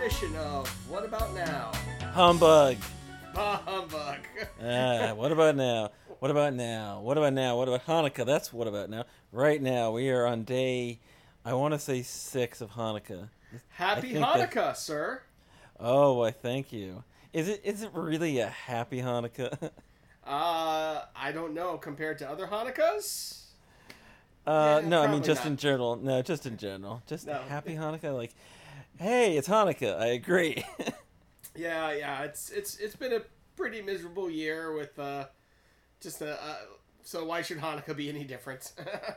edition of What About Now? Humbug. Bah humbug. Ah, what about now? What about now? What about now? What about Hanukkah? That's what about now. Right now, we are on day, I want to say six of Hanukkah. Happy think that- Hanukkah, sir. Oh, why? Thank you. Is it? Is it really a happy Hanukkah? Uh, I don't know compared to other Hanukkahs. Uh, Yeah, no, I mean just not. in general. No, just in general. Just No. happy Hanukkah. Like, hey, it's Hanukkah. I agree. Yeah, yeah. It's it's it's been a pretty miserable year with uh, just a. Uh, so why should Hanukkah be any different?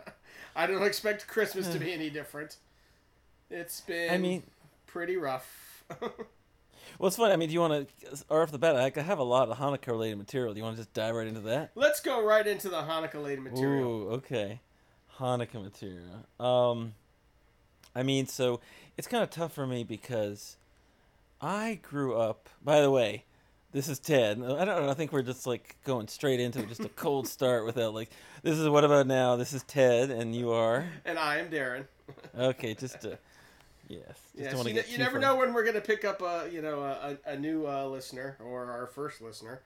I don't expect Christmas to be any different. It's been. I mean, pretty rough. well, it's funny. I mean, do you want to, or off the bat, I have a lot of Hanukkah related material. Do you want to just dive right into that? Let's go right into the Hanukkah related material. Ooh, okay. Hanukkah material. Um, I mean, so it's kind of tough for me because I grew up. By the way, this is Ted. I don't know. I think we're just like going straight into just a cold start without like. This is what about now? This is Ted, and you are And I am Darren. okay. Just to, yes. Just Yes, you, ne- you never far- know when we're gonna pick up a you know a, a, a new uh, listener or our first listener.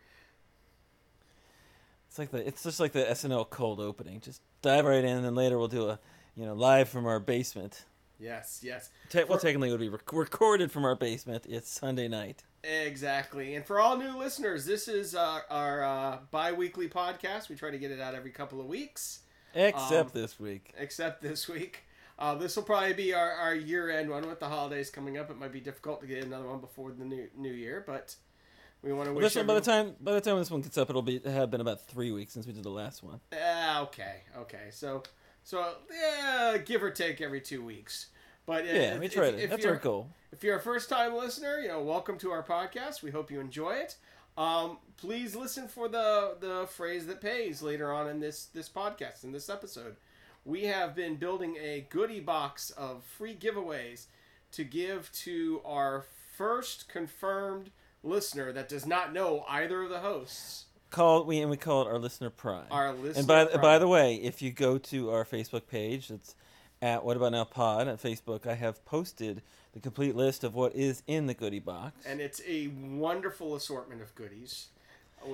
It's like the. It's just like the SNL cold opening. Just dive right in, and then later we'll do a, you know, live from our basement. Yes, yes, Te- well, For- technically, it would be rec- recorded from our basement. It's Sunday night. exactly. And for all new listeners, this is uh, our uh, bi-weekly podcast. We try to get it out every couple of weeks, Except Um, this week. except this week. Uh, this will probably be our, our year-end one with the holidays coming up. It might be difficult to get another one before the new new year, but we want to wish. this one, by the time by the time this one gets up, it'll be have been about three weeks since we did the last one. Ah, okay, okay. So, so yeah, give or take every two weeks. But uh, Yeah, we if- tried if- it. if That's you're- our goal. If you're a first time listener, you know, welcome to our podcast. We hope you enjoy it. Um, please listen for the the phrase that pays later on in this this podcast in this episode. We have been building a goodie box of free giveaways to give to our first confirmed listener that does not know either of the hosts. Call we and we call it our listener prime. Our listener and by prime. by the way, if you go to our Facebook page, it's at What About Now Pod at Facebook. I have posted the complete list of what is in the goodie box. and it's a wonderful assortment of goodies.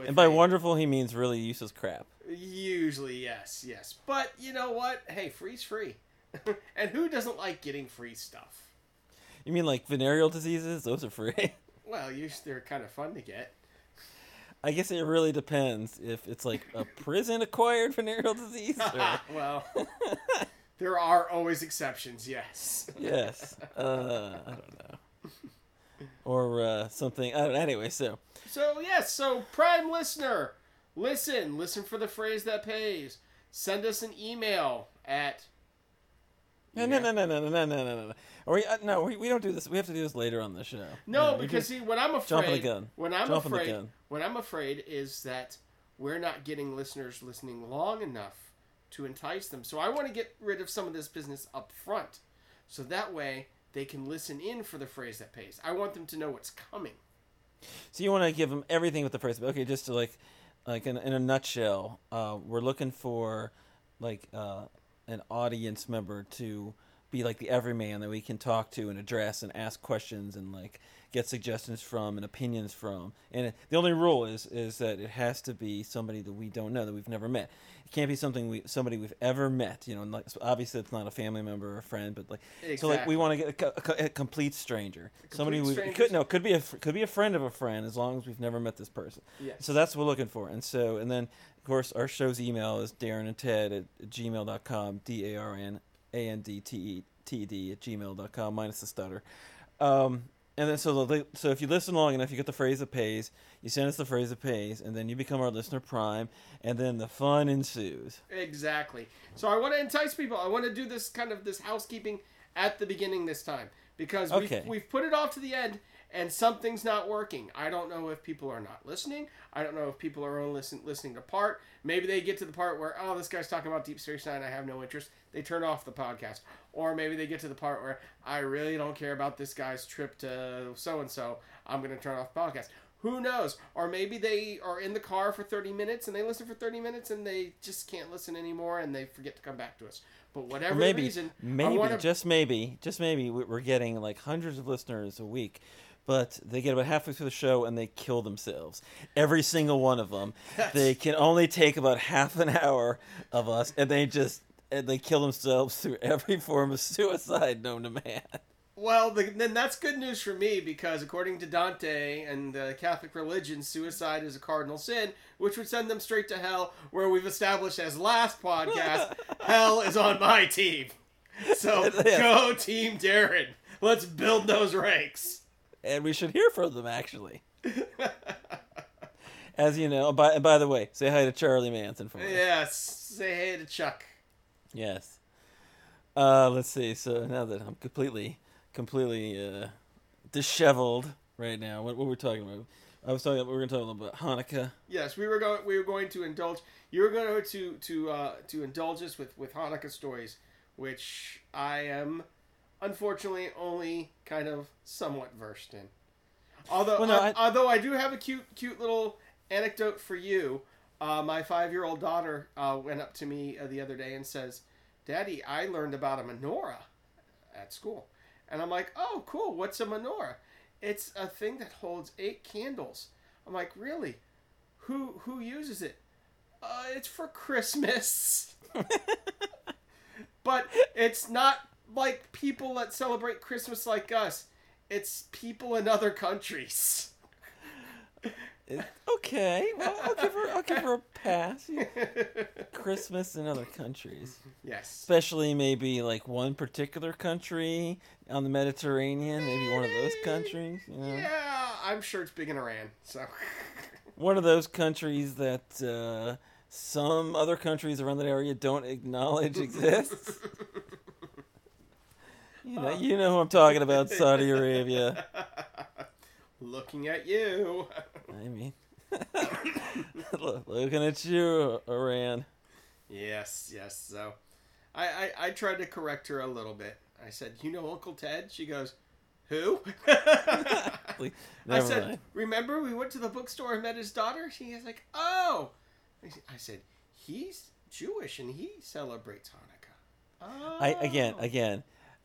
And by a- wonderful, he means really useless crap. Usually, yes, yes. But you know what? Hey, free's free. and who doesn't like getting free stuff? You mean like venereal diseases? Those are free. Well, they're kind of fun to get. I guess it really depends if it's like a prison acquired venereal disease. Or... well, there are always exceptions. Yes. yes. Uh, I don't know. Or uh, something. I don't, anyway, so. So yes, so prime listener, listen, listen for the phrase that pays. Send us an email at no, yeah. no, no, no, no, no, no, no, no. We, uh, no, we, we don't do this. We have to do this later on the show. No, no because see, what I'm afraid, jumping the gun. when I'm jumping afraid, the gun what I'm afraid is that we're not getting listeners listening long enough to entice them. So I want to get rid of some of this business up front, so that way they can listen in for the phrase that pays. I want them to know what's coming. So you want to give them everything with the first. Okay, just to like, like in, in a nutshell, uh, we're looking for like uh, an audience member to be like the everyman that we can talk to and address and ask questions and like get suggestions from and opinions from. And it, the only rule is is that it has to be somebody that we don't know that we've never met. It can't be something we somebody we've ever met. You know, and like, obviously it's not a family member or a friend, but like so like we want to get a, a a complete stranger, somebody we stranger. could no could be a could be a friend of a friend as long as we've never met this person. Yes. So that's what we're looking for. And so and then of course our show's email is Darren and Ted at gmail.com, D A R N A N D T E T D at gmail.com minus the stutter. Um, and then so the, so if you listen long enough, you get the phrase that pays. You send us the phrase that pays, and then you become our listener prime, and then the fun ensues. Exactly. So I want to entice people. I want to do this kind of this housekeeping at the beginning this time because we've, we've put it off to the end and something's not working. I don't know if people are not listening. I don't know if people are only listen, listening to part. Maybe they get to the part where oh this guy's talking about Deep Space Nine. I have no interest. They turn off the podcast. Or maybe they get to the part where I really don't care about this guy's trip to so and so. I'm going to turn off the podcast. Who knows? Or maybe they are in the car for 30 minutes and they listen for 30 minutes and they just can't listen anymore and they forget to come back to us. But whatever maybe, the reason, maybe, wanna... just maybe, just maybe, we're getting like hundreds of listeners a week, but they get about halfway through the show and they kill themselves. Every single one of them. They can only take about half an hour of us, and they just and they kill themselves through every form of suicide known to man. Well, the, then that's good news for me because according to Dante and the Catholic religion, suicide is a cardinal sin, which would send them straight to hell, where we've established as last podcast, hell is on my team. So Yeah. go Team Darren. Let's build those ranks. And we should hear from them actually. As you know, by by the way, say hi to Charlie Manson for me. Yes. Say hey to Chuck. Yes. Uh, let's see. So now that I'm completely, completely uh, disheveled right now, what, what we're talking about? I was talking. About, We were going to talk a little about Hanukkah. Yes, we were going. We were going to indulge. You were going to to uh, to indulge us with with Hanukkah stories, which I am unfortunately only kind of somewhat versed in. Although, Well, no, uh, I- although I do have a cute cute little anecdote for you. Uh, my five year old daughter uh, went up to me uh, the other day and says, "Daddy, I learned about a menorah at school," and I'm like, "Oh, cool. What's a menorah?" It's a thing that holds eight candles. I'm like, really? Who who uses it? Uh, it's for Christmas. but it's not like people that celebrate Christmas like us. It's people in other countries. Okay, well, I'll give her. I'll give her a pass. Christmas in other countries, yes. especially maybe like one particular country on the Mediterranean, maybe one of those countries. You know, Yeah, I'm sure it's big in Iran. So one of those countries that uh, some other countries around that area don't acknowledge exists. You know, you know who I'm talking about, Saudi Arabia. looking at you. I mean, looking at you, Iran. Yes, yes. So I, I I tried to correct her a little bit. I said, "You know Uncle Ted?" She goes, "Who?" Like, I said, mind. "Remember we went to the bookstore and met his daughter?" She was like, "Oh." I said, "He's Jewish and he celebrates Hanukkah." Oh. I again, again,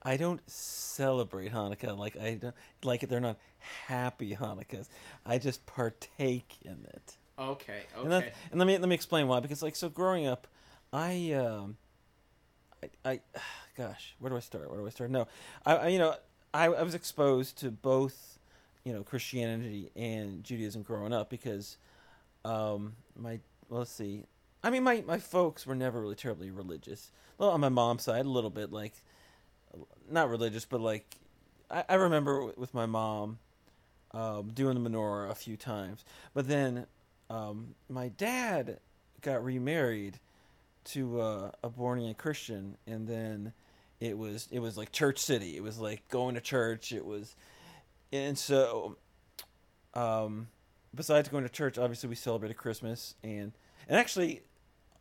I don't celebrate Hanukkah like I don't like it. They're not happy Hanukkahs. I just partake in it. Okay, And, that, okay. and let me let me explain why. Because like so, growing up, I um, I, I gosh, where do I start? Where do I start? No, I, I you know I, I was exposed to both, you know, Christianity and Judaism growing up because, um, my well, let's see, I mean my my folks were never really terribly religious. Well, on my mom's side, a little bit like, not religious, but like, I, I remember with my mom, um, doing the menorah a few times, but then um, my dad got remarried to uh, a born again Christian, and then it was it was like church city. It was like going to church. It was, and so, um, besides going to church, obviously we celebrated Christmas, and and actually,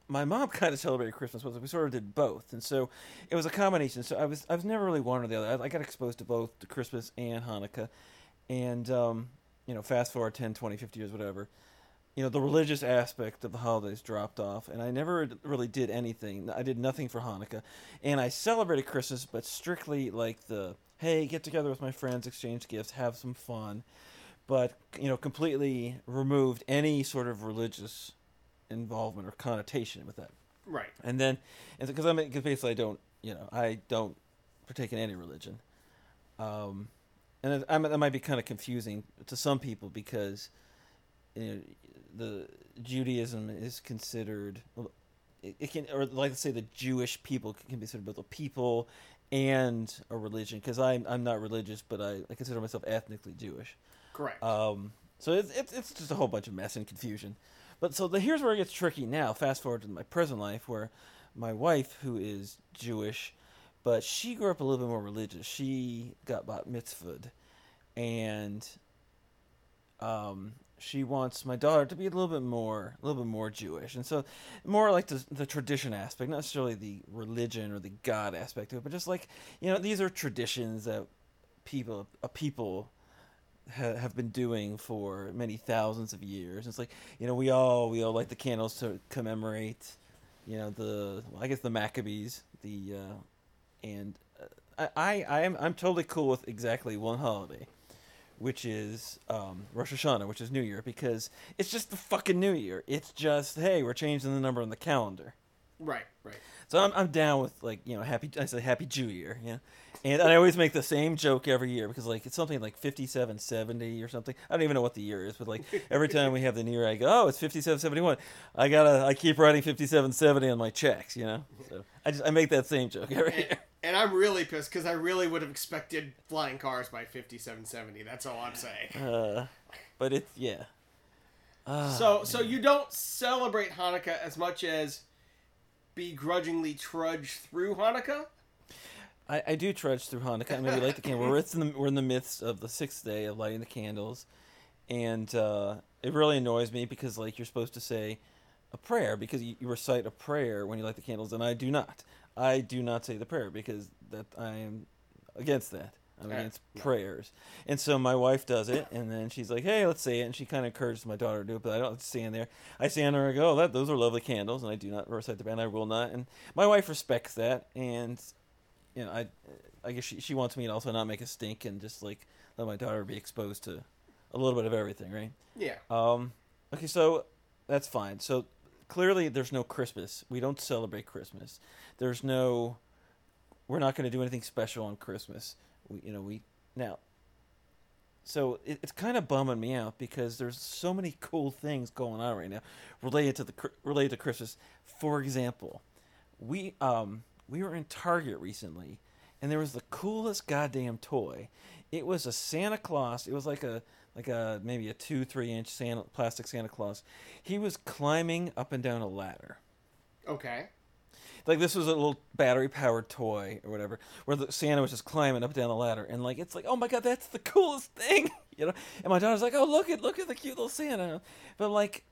my mom kind of celebrated Christmas with us. We sort of did both, and so it was a combination. So I was I was never really one or the other. I, I got exposed to both to Christmas and Hanukkah, and um, you know, fast forward 10, 20, 50 years, whatever you know the religious aspect of the holidays dropped off and i never really did anything i did nothing for hanukkah and i celebrated christmas but strictly like the hey get together with my friends exchange gifts have some fun but you know completely removed any sort of religious involvement or connotation with that Right. and then and because i'm because basically i don't you know i don't partake in any religion um and it, I that might be kind of confusing to some people because you know, the Judaism is considered it, it can or like let's say the Jewish people can be considered both a people and a religion because I'm I'm not religious but I, I consider myself ethnically Jewish. Correct. Um, so it's, it's it's just a whole bunch of mess and confusion. But so the, here's where it gets tricky now. Fast forward to my present life, where my wife, who is Jewish, but she grew up a little bit more religious. She got bat mitzvahed, and um, she wants my daughter to be a little bit more, a little bit more Jewish, and so more like the the tradition aspect, not necessarily the religion or the God aspect of it, but just like you know, these are traditions that people, a people ha- have been doing for many thousands of years. It's like you know we all we all light the candles to commemorate, you know the well, I guess the Maccabees, the uh, and uh, I I am I'm totally cool with exactly one holiday, which is um, Rosh Hashanah, which is New Year, because it's just the fucking New Year. It's just hey we're changing the number on the calendar. Right, right. So I'm I'm down with like you know happy I say happy Jew year, yeah. And I always make the same joke every year because like it's something like 5770 or something. I don't even know what the year is, but like every time we have the new year I go, "Oh, it's 5771." I got to I keep writing 5770 on my checks, you know. So I just I make that same joke every And, year. and I'm really pissed because I really would have expected flying cars by 5770. That's all I'm saying. Uh, but it's yeah. Ah, so, so you don't celebrate Hanukkah as much as begrudgingly trudge through Hanukkah. I, I do trudge through Hanukkah. I mean, we light the candle. We're in the we're in the midst of the sixth day of lighting the candles, and uh, it really annoys me because like you're supposed to say a prayer because you, you recite a prayer when you light the candles, and I do not. I do not say the prayer because that I am against that. I'm Yeah. against prayers, and so my wife does it, and then she's like, "Hey, let's say it," and she kind of encourages my daughter to do it, but I don't stand there. I stand there and go, oh, "That those are lovely candles," and I do not recite the prayer, and I will not. And my wife respects that, and you know, I, I guess she she wants me to also not make a stink and just like let my daughter be exposed to a little bit of everything, right? Yeah. Um, okay, so that's fine. So clearly, there's no Christmas. We don't celebrate Christmas. There's no. We're not going to do anything special on Christmas. We, you know, we now. So it, it's kind of bumming me out because there's so many cool things going on right now related to the related to Christmas. For example, we um we were in Target recently, and there was the coolest goddamn toy. It was a Santa Claus. It was like a like a maybe a two three inch Santa plastic Santa Claus. He was climbing up and down a ladder. Okay. Like this was a little battery powered toy or whatever, where the Santa was just climbing up down the ladder, and like it's like, oh my god, that's the coolest thing, you know. And my daughter's like, oh look at look at the cute little Santa, but like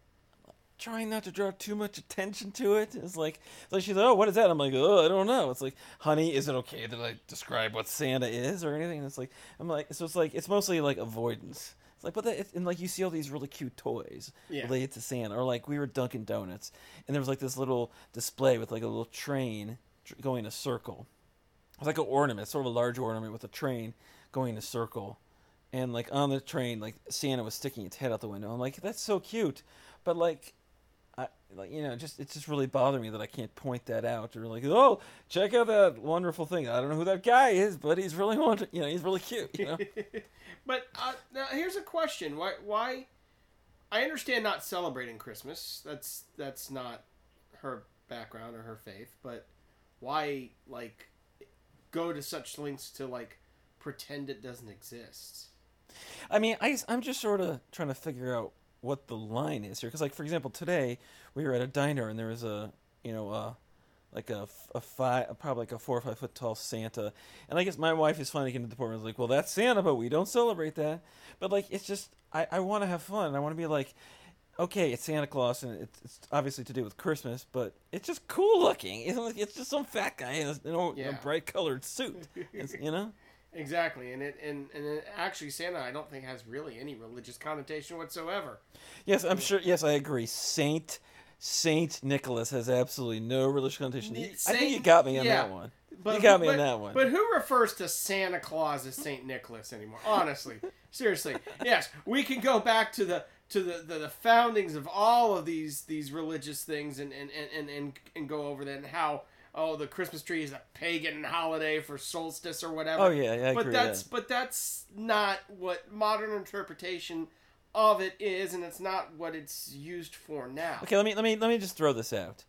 trying not to draw too much attention to it. It's like, like she's like, oh, what is that? I'm like, oh, I don't know. It's like, honey, is it okay that I describe what Santa is or anything? And it's like, I'm like, so it's like, it's mostly like avoidance. Like, but that, and like you see all these really cute toys Yeah. related to Santa, or like we were Dunkin' Donuts, and there was like this little display with like a little train tr- going in a circle. It's like an ornament, sort of a large ornament with a train going in a circle, and like on the train, like Santa was sticking its head out the window. I'm like, that's so cute, but like I like you know just it's just really bothering me that I can't point that out or like oh check out that wonderful thing I don't know who that guy is but he's really wonder you know he's really cute you know but uh, now here's a question: Why? Why? I understand not celebrating Christmas. That's that's not her background or her faith. But why, like, go to such lengths to like pretend it doesn't exist? I mean I I'm just sort of trying to figure out what the line is here because like for example today we were at a diner and there was a you know uh like a, a five probably like a four or five foot tall Santa and I guess my wife is finally getting to the point where it's like well that's Santa but we don't celebrate that but like it's just I I want to have fun I want to be like okay, it's Santa Claus, and it's, it's obviously to do with Christmas, but it's just cool looking. It's, like- it's just some fat guy in a, in a, in Yeah. a bright colored suit, It's- you know. Exactly, and it and and it, actually Santa I don't think has really any religious connotation whatsoever. Yes, I'm sure. Yes, I agree. Saint Saint Nicholas has absolutely no religious connotation. I think you got me on yeah. that one. But you got me but, on that one. But who refers to Santa Claus as Saint Nicholas anymore? Honestly, seriously, yes, we can go back to the to the, the, the foundings of all of these these religious things and and, and, and, and and go over that and how oh the Christmas tree is a pagan holiday for solstice or whatever. Oh, yeah, yeah, I but agree, that's yeah. but that's not what modern interpretation of it is, and it's not what it's used for now. Okay, let me let me let me just throw this out.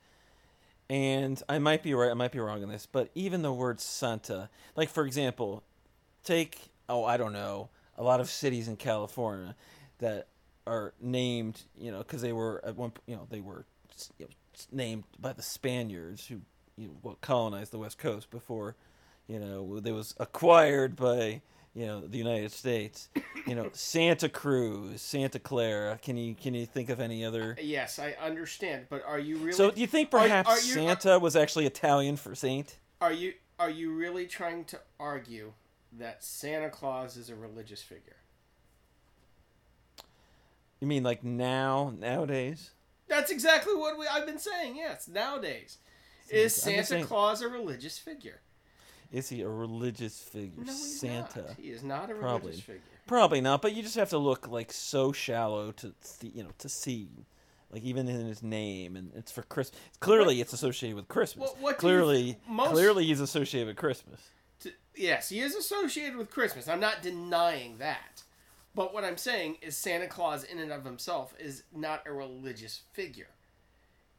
And I might be right, I might be wrong on this, but even the word Santa, like for example, take oh I don't know, a lot of cities in California that are named, you know, because they were at one, you know, they were you know, named by the Spaniards who you know, what colonized the West Coast before, you know, they was acquired by you know the United States. You know, Santa Cruz, Santa Clara. Can you can you think of any other? Uh, yes, I understand, but are you really? So do you think perhaps are you- uh, Santa was actually Italian for saint? Are you are you really trying to argue that Santa Claus is a religious figure? You mean like now nowadays? That's exactly what we, I've been saying. Yes, nowadays. Is Santa Claus a religious figure? Is he a religious figure? No, he's Santa. not. He is not a Probably. religious figure. Probably not, but you just have to look like so shallow to see, you know to see, like even in his name, and it's for Christmas. Clearly, it's associated with Christmas. What- what you clearly, most- clearly he's associated with Christmas. To, yes, he is associated with Christmas. I'm not denying that. But what I'm saying is Santa Claus in and of himself is not a religious figure.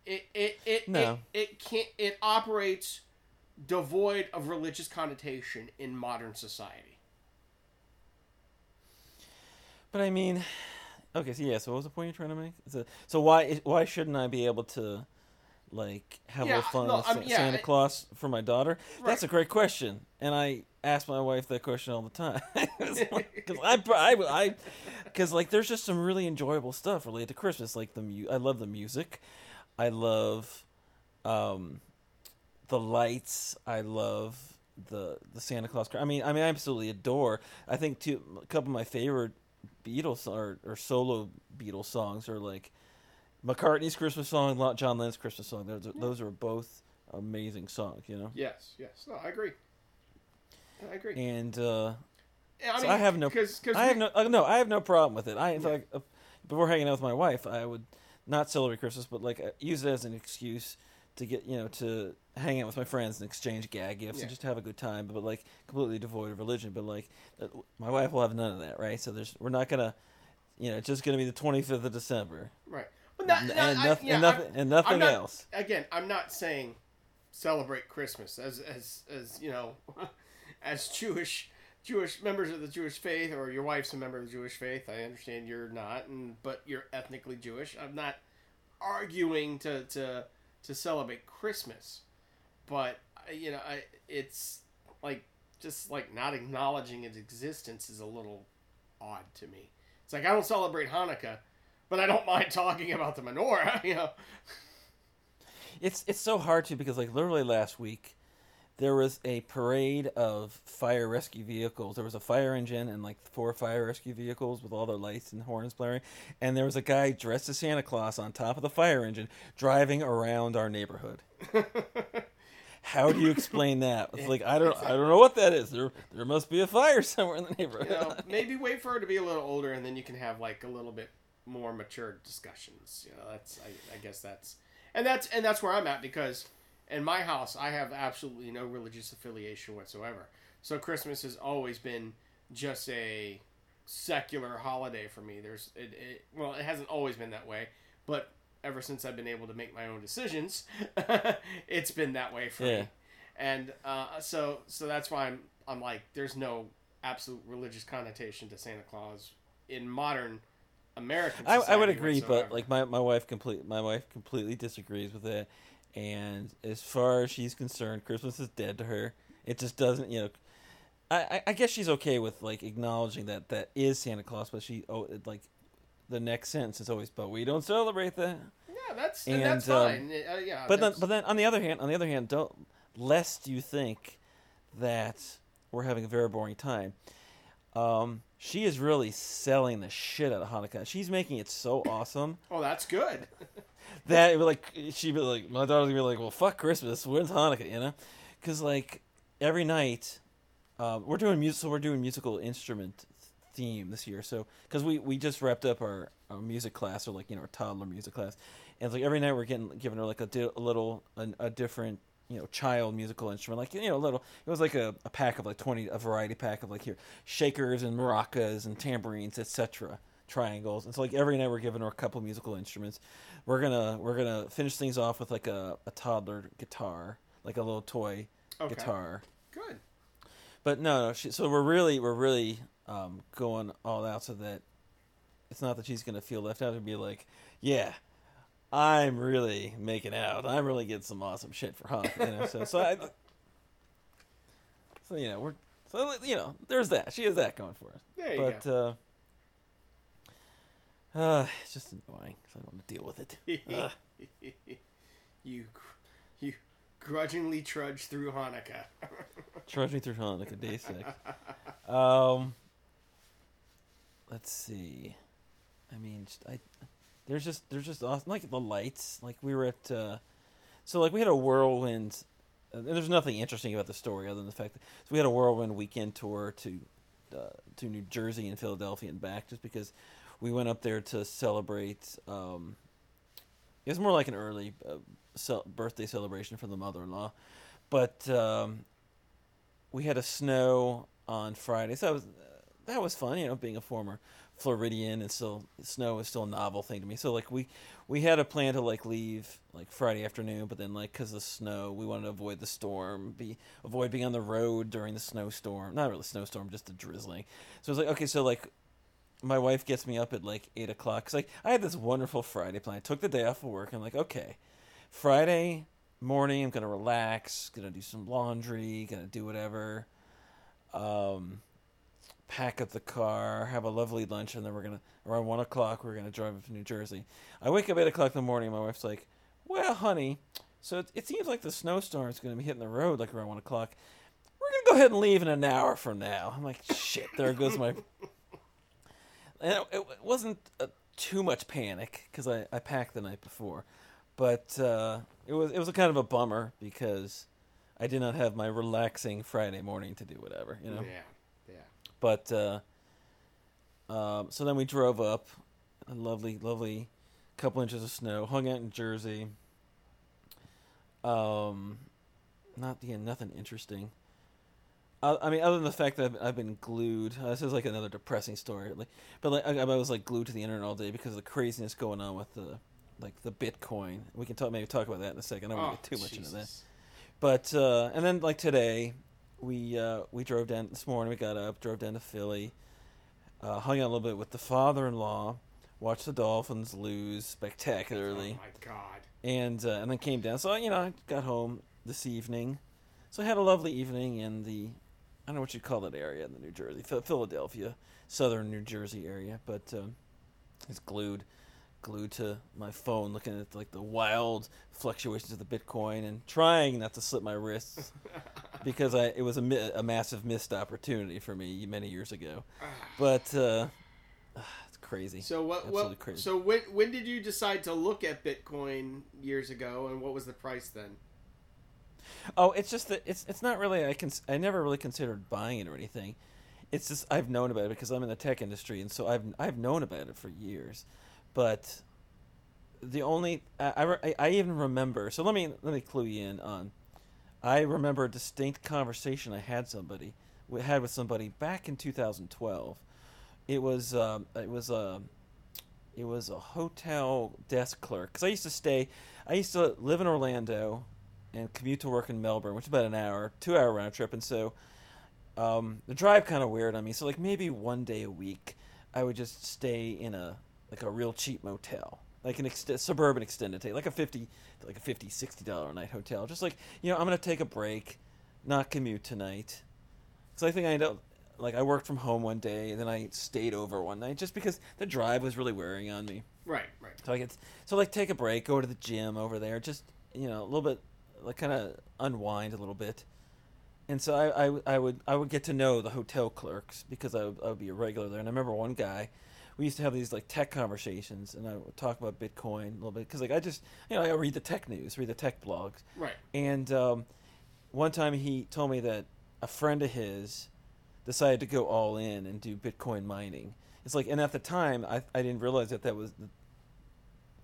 It it it No. it, it can't it operates devoid of religious connotation in modern society. But I mean, okay, so yeah. So what was the point you're trying to make? So, so why why shouldn't I be able to, like, have a Yeah, little fun no, with Sa- yeah, Santa I- Claus for my daughter? That's a great question, and I ask my wife that question all the time because I I I because like there's just some really enjoyable stuff related to Christmas. Like the mu- I love the music, I love, um, the lights. I love the the Santa Claus. I mean, I mean, I absolutely adore. I think two a couple of my favorite Beatles or, or solo Beatles songs are like McCartney's Christmas song, John Lennon's Christmas song. Those are, those are both amazing songs, you know. Yes, yes. No, I agree. I agree. And uh, I, so I have no, cause, cause I we- have no, uh, no, I have no problem with it. I in fact, uh, before hanging out with my wife, I would not celebrate Christmas, but like uh, use it as an excuse to get you know to hang out with my friends and exchange gag gifts Yeah. and just have a good time. But like completely devoid of religion. But like uh, my wife will have none of that, right? So there's we're not gonna, you know, it's just gonna be the 25th of December Right. But not, and, not- and, I- yeah, and nothing and nothing not- else. Again, I'm not saying celebrate Christmas as as as you know, as Jewish Jewish members of the Jewish faith, or your wife's a member of the Jewish faith. I understand you're not, and but you're ethnically Jewish. I'm not arguing to to to celebrate Christmas, but you know, I it's like just like not acknowledging its existence is a little odd to me. It's like I don't celebrate Hanukkah, but I don't mind talking about the menorah. You know, It's it's so hard to because like literally last week there was a parade of fire rescue vehicles. There was a fire engine and like four fire rescue vehicles with all their lights and horns blaring, and there was a guy dressed as Santa Claus on top of the fire engine driving around our neighborhood. How do you explain that? It's like I don't I don't know what that is. There there must be a fire somewhere in the neighborhood. you know, maybe wait for her to be a little older, and then you can have like a little bit more mature discussions. You know, that's I, I guess that's and that's and that's where I'm at because in my house I have absolutely no religious affiliation whatsoever. So Christmas has always been just a secular holiday for me. There's it, it well, it hasn't always been that way, but ever since I've been able to make my own decisions, it's been that way for Yeah. me. And uh, so so that's why I'm I'm like there's no absolute religious connotation to Santa Claus in modern American. I, I would agree, whatsoever. but like my, my wife complete my wife completely disagrees with that. And as far as she's concerned, Christmas is dead to her. It just doesn't, you know. I, I- guess she's okay with like acknowledging that that is Santa Claus, but she oh it, like the next sentence is always, but we don't celebrate that. yeah, that's and, that's um, fine. Uh, yeah, But then, but then on the other hand, on the other hand, don't lest you think that we're having a very boring time. Um, she is really selling the shit out of Hanukkah. She's making it so awesome oh, that's good. that it would, like she'd be like, my daughter's gonna be like, well, fuck Christmas. When's Hanukkah? You know, because like every night, um, we're doing music. So we're doing musical instrument theme this year. So because we we just wrapped up our, our music class or like you know our toddler music class, and it's like every night we're getting giving her like a, di- a little a, a different you know child musical instrument like you know a little it was like a, a pack of like 20 a variety pack of like here shakers and maracas and tambourines etc triangles and so like every night we're giving her a couple musical instruments we're gonna we're gonna finish things off with like a, a toddler guitar like a little toy Okay. guitar Good. but no, no she, so we're really we're really um, going all out so that it's not that she's gonna feel left out and be like, yeah, I'm really making out. I'm really getting some awesome shit for Hanukkah. You know, so so I, so you know we're so you know there's that. She has that going for us. There you but uh, uh, it's just annoying 'cause I don't want to deal with it. Ugh. you you grudgingly trudge through Hanukkah. Trudging through Hanukkah day six. Um, let's see. I mean, just, I there's just there's just awesome, like the lights. Like we were at, uh, so like we had a whirlwind. And there's nothing interesting about the story other than the fact that so we had a whirlwind weekend tour to uh, to New Jersey and Philadelphia and back, just because we went up there to celebrate. Um, it was more like an early uh, cel- birthday celebration for the mother-in-law, but um, we had a snow on Friday, so that was that was fun. You know, being a former Floridian and still snow is still a novel thing to me. So like we we had a plan to like leave like Friday afternoon, but then like because of snow, we wanted to avoid the storm, be avoid being on the road during the snowstorm. Not really snowstorm, just the drizzling. So it was like okay, so like my wife gets me up at like eight o'clock. Cause like I had this wonderful Friday plan. I took the day off of work. I'm like, okay, Friday morning, I'm gonna relax, gonna do some laundry, gonna do whatever. Um, pack up the car, have a lovely lunch, and then we're gonna around one o'clock we're gonna drive up to New Jersey. I wake up eight o'clock in the morning. My wife's like, "Well, honey, so it, it seems like the snowstorm is gonna be hitting the road like around one o'clock. We're gonna go ahead and leave in an hour from now." I'm like, "Shit!" There goes my. And it, it wasn't uh, too much panic because I, I packed the night before, but uh, it was it was a kind of a bummer because I did not have my relaxing Friday morning to do whatever, you know. Yeah, yeah. But uh, um, so then we drove up, a lovely, lovely couple inches of snow, hung out in Jersey. Um, not yeah, nothing interesting. Uh, I mean, other than the fact that I've, I've been glued. Uh, this is like another depressing story, like, but like I, I was like glued to the internet all day because of the craziness going on with the like the Bitcoin. We can talk maybe talk about that in a second. I don't want to Oh, get too much into that. But uh, and then like today, we uh, we drove down this morning. We got up, drove down to Philly, uh, hung out a little bit with the father-in-law, watched the Dolphins lose spectacularly, Oh my God. and uh, and then came down. So you know, I got home this evening, so I had a lovely evening in the don't know what you call that area in the New Jersey, Philadelphia, southern New Jersey area, but um, it's glued glued to my phone looking at like the wild fluctuations of the bitcoin and trying not to slip my wrists because I it was a, a massive missed opportunity for me many years ago but uh it's crazy So what? Absolutely What? crazy. So when when did you decide to look at Bitcoin years ago, and what was the price then? Oh, it's just that it's it's not really I can I never really considered buying it or anything. It's just I've known about it because I'm in the tech industry, and so I've I've known about it for years. But the only I, I, I even remember. So let me let me clue you in on. I remember a distinct conversation I had somebody had with somebody back in 2012. It was um, it was a it was a hotel desk clerk because I used to stay. I used to live in Orlando and commute to work in Melbourne, which is about an hour, two hour round trip, and so um, the drive kind of weird on me. So like maybe one day a week, I would just stay in a like a real cheap motel, like an ext- suburban extended stay, like a fifty, like a 50 60 dollar a night hotel. Just like you know, I'm gonna take a break, not commute tonight. So I think I ended up like I worked from home one day, and then I stayed over one night just because the drive was really wearing on me. Right, right. So I could so like take a break, go to the gym over there, just you know a little bit like kind of unwind a little bit. And so I, I, I would I would get to know the hotel clerks because I would, I would be a regular there. And I remember one guy, we used to have these like tech conversations, and I would talk about Bitcoin a little bit because like I just you know I read the tech news, read the tech blogs, Right. and um, one time he told me that a friend of his decided to go all in and do Bitcoin mining. It's like, and at the time, I, I didn't realize that that was. The,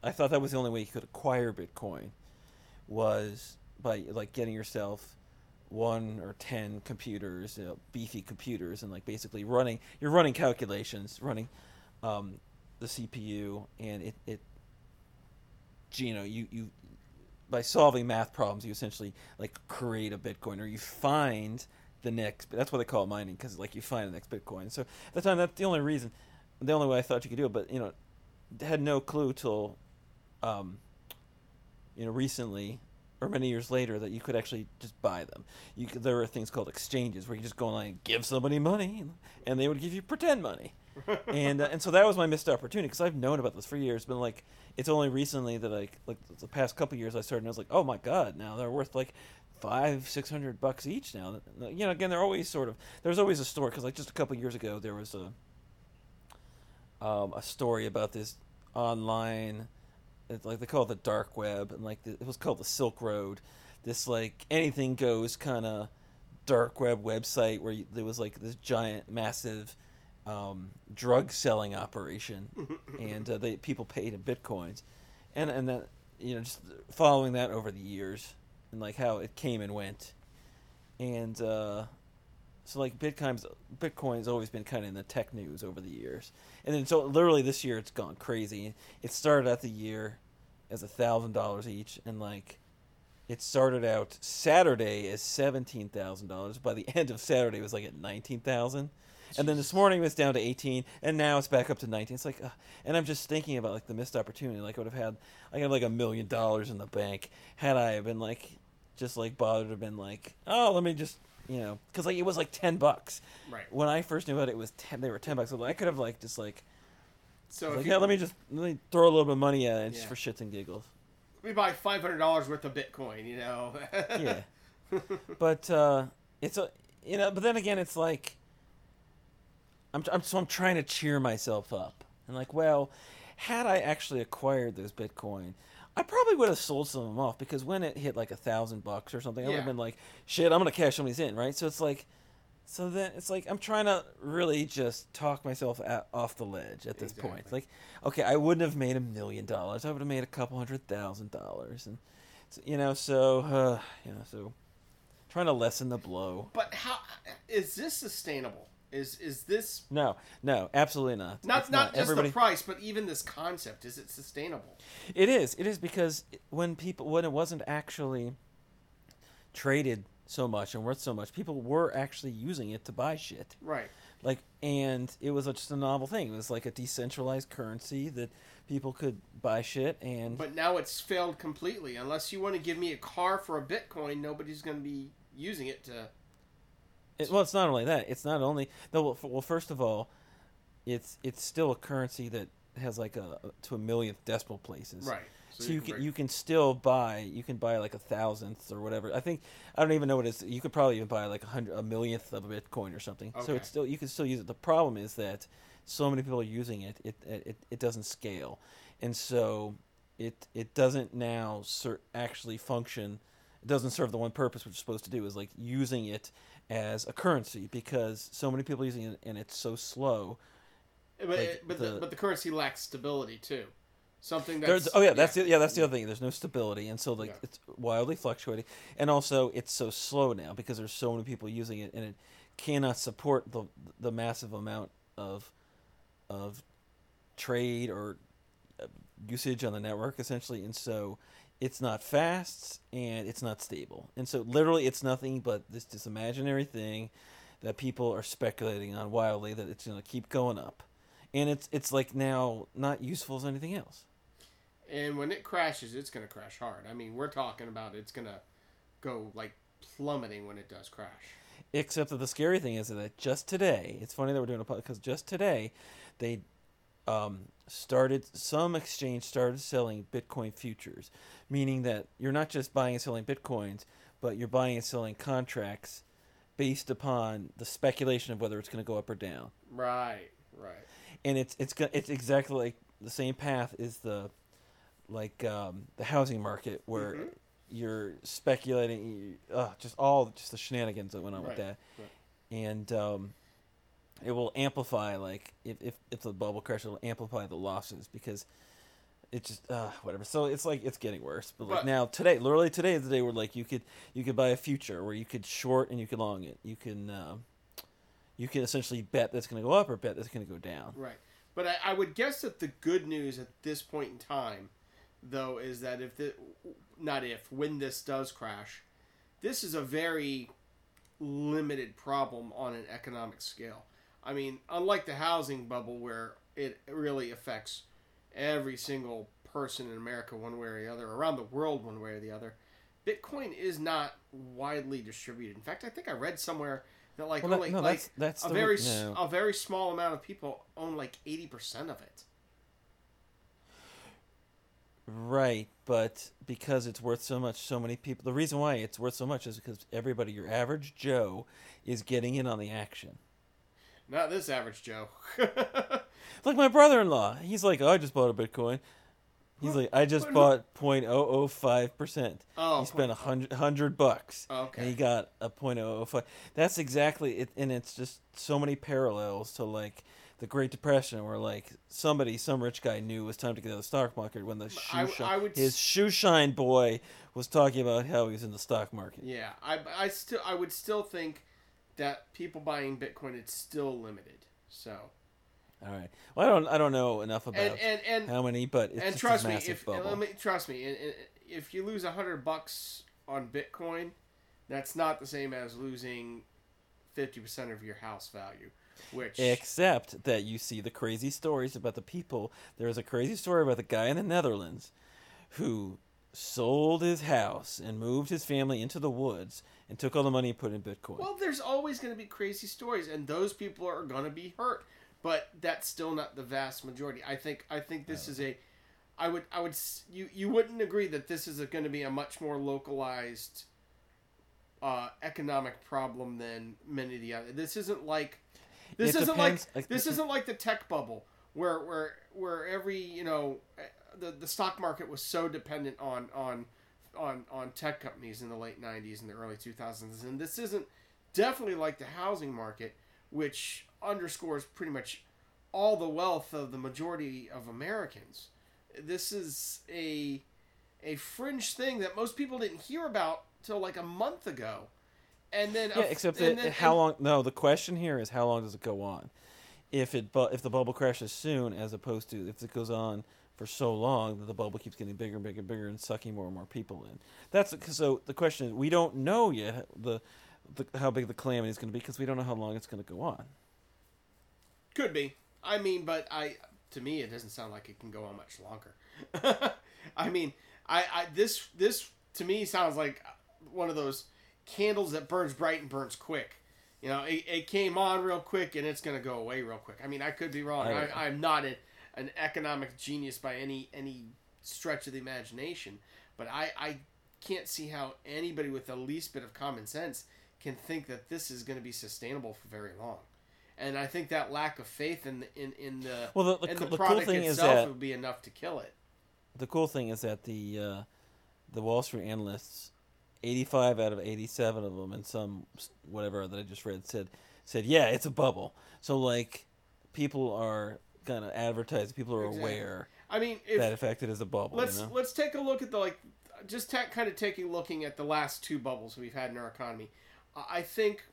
I thought that was the only way you could acquire Bitcoin, was by like getting yourself one or ten computers, you know, beefy computers, and like basically running. You're running calculations, running um, the CPU, and it it. You know, you you by solving math problems, you essentially like create a Bitcoin or you find the next. That's what they call mining because like you find the next Bitcoin. So at the time, that's the only reason, the only way I thought you could do it. But you know, had no clue till, um, you know, recently or many years later that you could actually just buy them. You could, there were things called exchanges where you just go online and give somebody money, and they would give you pretend money. and uh, and so that was my missed opportunity because I've known about this for years. But like, it's only recently that I like the past couple years I started. and I was like, oh my god, now they're worth like five, six hundred bucks each now. You know, again, they're always sort of there's always a story because like just a couple years ago there was a um, a story about this online, like they call it the dark web, and like the, it was called the Silk Road. This like anything goes kind of dark web website where you, there was like this giant, massive um, drug selling operation, and uh, they people paid in bitcoins, and and that you know just following that over the years and like how it came and went, and uh, so like Bitcoin's Bitcoin's always been kind of in the tech news over the years, and then so literally this year it's gone crazy. It started out the year as a thousand dollars each, and like it started out Saturday as seventeen thousand dollars. By the end of Saturday, it was like at nineteen thousand, and then this morning it was down to eighteen, and now it's back up to nineteen. It's like, uh, and I'm just thinking about like the missed opportunity. Like I would have had, I got like a million dollars in the bank had I been like, just like bothered to have been like, oh, let me just. You know, because like it was like ten bucks. Right. When I first knew about it, it was ten. They were ten bucks. So I could have like just like, So like yeah, let me just let me throw a little bit of money at it just Yeah. for shits and giggles. we buy five hundred dollars worth of Bitcoin, you know. yeah. but uh, it's a you know, but then again, it's like I'm, I'm so I'm trying to cheer myself up and like, well, had I actually acquired those Bitcoin, I probably would have sold some of them off because when it hit like a thousand bucks or something, I would have Yeah. been like, shit, I'm gonna cash some of these in, right? So it's like. So then it's like I'm trying to really just talk myself out, off the ledge at this point. Exactly. Like, okay, I wouldn't have made a million dollars. I would have made a couple hundred thousand dollars, and you know, so uh, you know, so trying to lessen the blow. but how is this sustainable? Is is this No, no, absolutely not. not It's not, just Everybody, the price, but even this concept? Is it sustainable? it is. It is because when people when it wasn't actually traded so much and worth so much, people were actually using it to buy shit. Right. Like, and it was just a novel thing. It was like a decentralized currency that people could buy shit and But now it's failed completely. Unless you want to give me a car for a Bitcoin, nobody's going to be using it to. It, well, it's not only that. It's not only no. Well, first of all, it's it's still a currency that has like a to a millionth decimal places. Right. So, you can you can still buy you can buy like a thousandth or whatever. I think I don't even know what it is. You could probably even buy like a hundred a millionth of a Bitcoin or something. So Okay. it's still you can still use it. The problem is that so many people are using it. It it, it doesn't scale, and so it it doesn't now ser- actually function. It doesn't serve the one purpose which it's supposed to do is like using it as a currency because so many people are using it and it's so slow. But, like but, the, the- but the currency lacks stability too. Something that's There's, oh yeah, that's the, yeah, that's the other thing. There's no stability, and so like Yeah. it's wildly fluctuating, and also it's so slow now because there's so many people using it, and it cannot support the the massive amount of of trade or uh, usage on the network essentially, and so it's not fast and it's not stable, and so literally it's nothing but this this imaginary thing that people are speculating on wildly that it's going to keep going up, and it's it's like now not useful as anything else. And when it crashes, it's going to crash hard. I mean, we're talking about it's going to go like plummeting when it does crash. Except that the scary thing is that just today, it's funny that we're doing a podcast because just today, they um, started some exchange started selling Bitcoin futures, meaning that you're not just buying and selling Bitcoins, but you're buying and selling contracts based upon the speculation of whether it's going to go up or down. Right. Right. And it's it's it's exactly like the same path is the like um, the housing market where Mhm. you're speculating, uh, just all just the shenanigans that went on Right, with that, right. and um, it will amplify like if, if if the bubble crashes, it'll amplify the losses because it just uh, whatever. So it's like it's getting worse. But like But- now today, literally today is the day where like you could you could buy a future where you could short and you could long it. You can um, you can essentially bet that's going to go up or bet that's going to go down. Right. But I, I would guess that the good news at this point in time, though, is that if the not if when this does crash, this is a very limited problem on an economic scale. I mean, unlike the housing bubble where it really affects every single person in America one way or the other, around the world one way or the other, Bitcoin is not widely distributed. In fact, I think I read somewhere that like Well, that- only no, like that's- that's a very no. a very small amount of people own like eighty percent of it. Right, but because it's worth so much, so many people. The reason why it's worth so much is because everybody, your average Joe, is getting in on the action. Not this average Joe. Like my brother-in-law, he's like, oh, I just bought a Bitcoin. He's like, I just bought 0.005 percent. Oh, he spent a oh hundred hundred bucks, Okay. and he got a 0.005. That's exactly it, and it's just so many parallels to like the Great Depression, where like somebody, some rich guy knew it was time to get out of the stock market when the shoe I- shine, I would his shoe shine boy was talking about how he was in the stock market. Yeah, I, I still I would still think that people buying Bitcoin it's still limited. So All right. Well, I don't I don't know enough about and and and how many, but it's and trust a me, if bubble. let me trust me, if you lose a hundred bucks on Bitcoin, that's not the same as losing fifty percent of your house value. Which Except that you see the crazy stories about the people. There was a crazy story about the guy in the Netherlands who sold his house and moved his family into the woods and took all the money and put in Bitcoin. well, there's always going to be crazy stories, and those people are going to be hurt. But that's still not the vast majority. I think I think this is a I would. I would. You. You wouldn't agree that this is going to be a much more localized uh, economic problem than many of the other. This isn't like this isn't like like, this this is- isn't like the tech bubble where where where every you know the the stock market was so dependent on on on on tech companies in the late 90s and the early 2000s and this isn't definitely like the housing market which underscores pretty much all the wealth of the majority of Americans. This is a a fringe thing that most people didn't hear about till like a month ago and then yeah, except and that then- how and- long? No, the question here is how long does it go on? If it bu- if the bubble crashes soon, as opposed to if it goes on for so long that the bubble keeps getting bigger and bigger and bigger and sucking more and more people in. That's so. The question is, we don't know yet the, the how big the calamity is going to be because we don't know how long it's going to go on. Could be. I mean, but I to me it doesn't sound like it can go on much longer. I mean, I, I this this to me sounds like one of those candles that burns bright and burns quick. You know, it, it came on real quick and it's going to go away real quick. I mean, I could be wrong. I- I, I'm not a, an economic genius by any any stretch of the imagination, but I I can't see how anybody with the least bit of common sense can think that this is going to be sustainable for very long. And I think that lack of faith in the, in in the Well, the- the the the cool product thing is itself that- would be enough to kill it. The cool thing is that the uh, the Wall Street analysts, eighty five out of eighty seven of them, and some whatever that I just read said said yeah, it's a bubble. So like, people are kind of advertising. People are Exactly. aware I mean, if that affected as a bubble. let's you know? let's take a look at the like just ta- kind of taking looking at the last two bubbles we've had in our economy. I think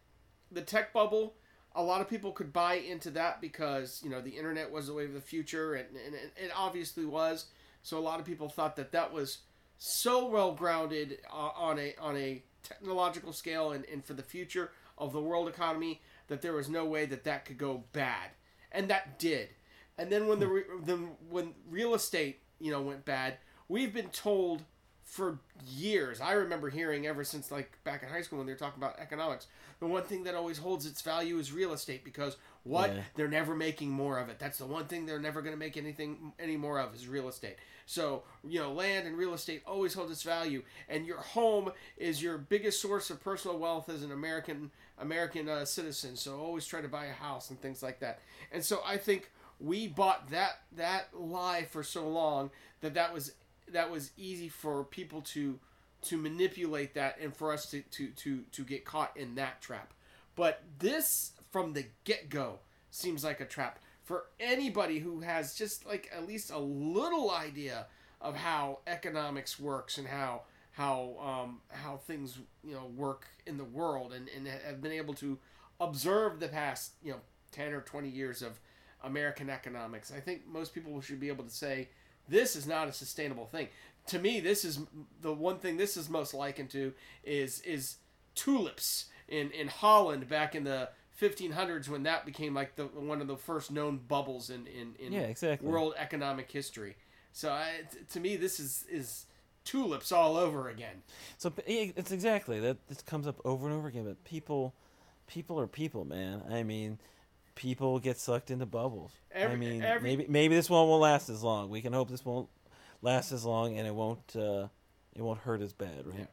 the tech bubble, a lot of people could buy into that because you know the internet was the way of the future, and, and it- it obviously was. So a lot of people thought that that was so well grounded uh, on a on a technological scale and, and for the future of the world economy that there was no way that that could go bad, and that did. And then when the re- then when real estate you know went bad, we've been told for years. I remember hearing ever since like back in high school when they were talking about economics. The one thing that always holds its value is real estate because what Yeah. they're never making more of it. That's the one thing they're never going to make anything any more of is real estate. So you know, land and real estate always hold its value, and your home is your biggest source of personal wealth as an American American uh, citizen. So always try to buy a house and things like that. And so I think we bought that that lie for so long that that was that was easy for people to to manipulate that and for us to to to, to get caught in that trap. But this from the get go seems like a trap for anybody who has just like at least a little idea of how economics works and how how um, how things you know work in the world and, and have been able to observe the past you know 10 or 20 years of American economics. I think most people should be able to say this is not a sustainable thing. To me, this is the one thing this is most likened to is is tulips in in Holland back in the 1500s when that became like the one of the first known bubbles in in, in Yeah, exactly. world economic history. So I, t- to me, this is is tulips all over again. So it's exactly that. This comes up over and over again. But people, people are people, man. I mean, people get sucked into bubbles. I mean, every- maybe maybe this one won't last as long. We can hope this won't last as long, and it won't uh, it won't hurt as bad, right? Yeah.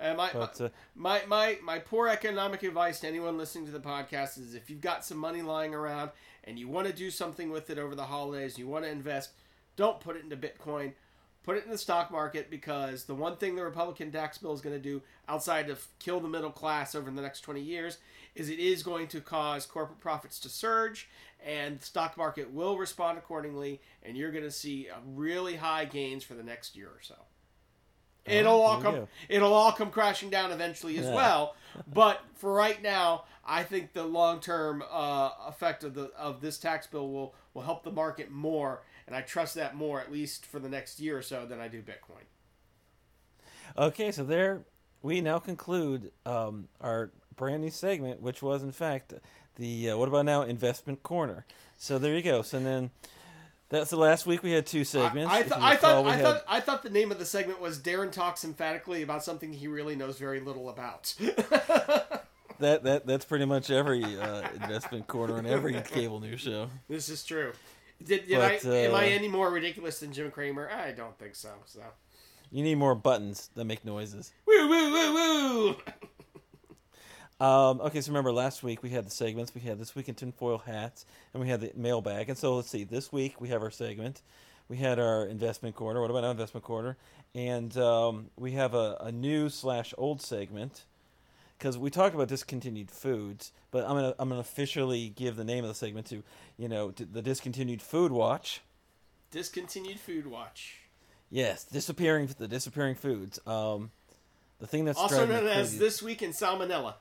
And my, But, my, uh, my my my poor economic advice to anyone listening to the podcast is if you've got some money lying around and you want to do something with it over the holidays, you want to invest, don't put it into Bitcoin. Put it in the stock market because the one thing the Republican tax bill is going to do outside of kill the middle class over the next 20 years is it is going to cause corporate profits to surge and the stock market will respond accordingly and you're going to see uh, really high gains for the next year or so. It'll all come it'll all come crashing down eventually as Yeah. well. But for right now, I think the long term uh, effect of the of this tax bill will will help the market more, and I trust that more at least for the next year or so than I do Bitcoin. Okay, so there we now conclude um, our brand new segment, which was in fact the uh, what about now investment corner. So there you go. So then that's the last week we had two segments. I, I, th- I thought I had- thought I thought the name of the segment was Darren talks emphatically about something he really knows very little about. that that that's pretty much every uh, investment corner on every cable news show. this is true. Did, did But, I am I uh, any more ridiculous than Jim Cramer? I don't think so. So You need more buttons that make noises. woo woo woo woo. Um, okay, so remember last week we had the segments. We had this week in tinfoil hats, and we had the mailbag. And so let's see. This week we have our segment. We had our investment corner. What about our investment corner? And um, we have a, a new slash old segment because we talked about discontinued foods. But I'm gonna I'm gonna officially give the name of the segment to you know to the discontinued food watch. Discontinued food watch. Yes, disappearing the disappearing foods. Um, the thing that's Also known as this week in salmonella.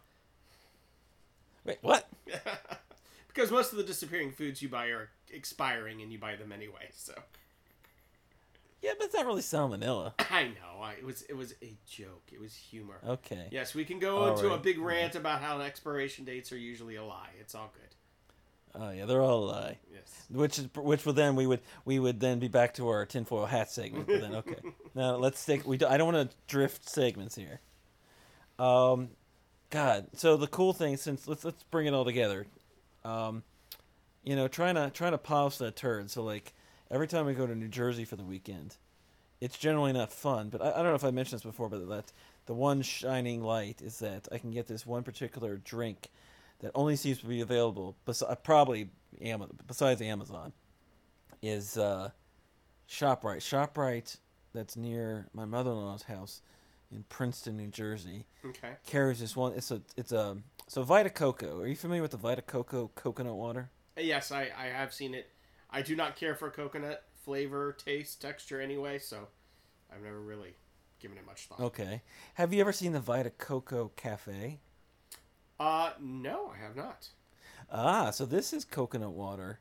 Wait, what? because most of the disappearing foods you buy are expiring and you buy them anyway. So Yeah, but it's not really salmonella. I know I, it was it was a joke. It was humor. Okay. Yes, we can go All into a big rant about how expiration dates are usually a lie. It's all good. Oh yeah, they're all a lie. Yes. Which is which will then we would we would then be back to our tinfoil hat segment. But then okay, now let's take we. Do, I don't want to drift segments here. Um, God. So the cool thing since let's let's bring it all together. Um, you know, trying to trying to polish that turd. So like every time we go to New Jersey for the weekend, it's generally not fun. But I, I don't know if I mentioned this before, but that the one shining light is that I can get this one particular drink that only seems to be available, bes- uh, probably besides Amazon, is uh, Shoprite. Shoprite, that's near my mother-in-law's house in Princeton, New Jersey, Okay. carries this one. It's a it's a so Vita Coco. Are you familiar with the Vita Coco coconut water? Yes, I I have seen it. I do not care for coconut flavor, taste, texture anyway, so I've never really given it much thought. Okay. Have you ever seen the Vita Coco Cafe? Uh, no, I have not. Ah, so this is coconut water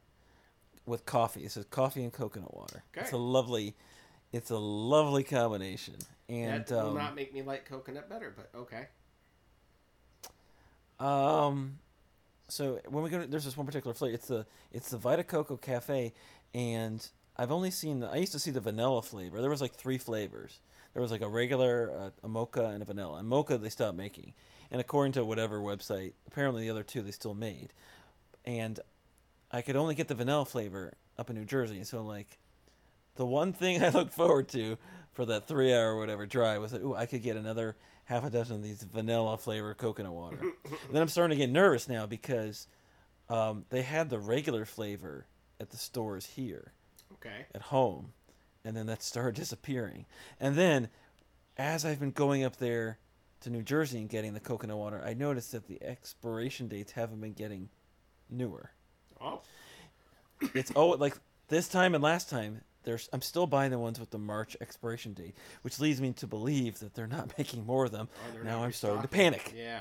with coffee. This is coffee and coconut water. Okay. It's a lovely, it's a lovely combination. And that will um, not make me like coconut better, but okay. Um, so when we go, to, there's this one particular flavor. It's the it's the Vita Coco Cafe, and I've only seen the. I used to see the vanilla flavor. There was like three flavors. There was like a regular, uh, a mocha, and a vanilla. And mocha they stopped making, and according to whatever website, apparently the other two they still made. And I could only get the vanilla flavor up in New Jersey. So I'm like, the one thing I look forward to for that three hour or whatever drive was that ooh I could get another half a dozen of these vanilla flavored coconut water. then I'm starting to get nervous now because um, they had the regular flavor at the stores here Okay. at home, and then that started disappearing. And then as I've been going up there to New Jersey and getting the coconut water, I noticed that the expiration dates haven't been getting newer. Oh, It's oh like this time and last time. There's, I'm still buying the ones with the March expiration date, which leads me to believe that they're not making more of them. oh, now I'm starting to panic. Yeah.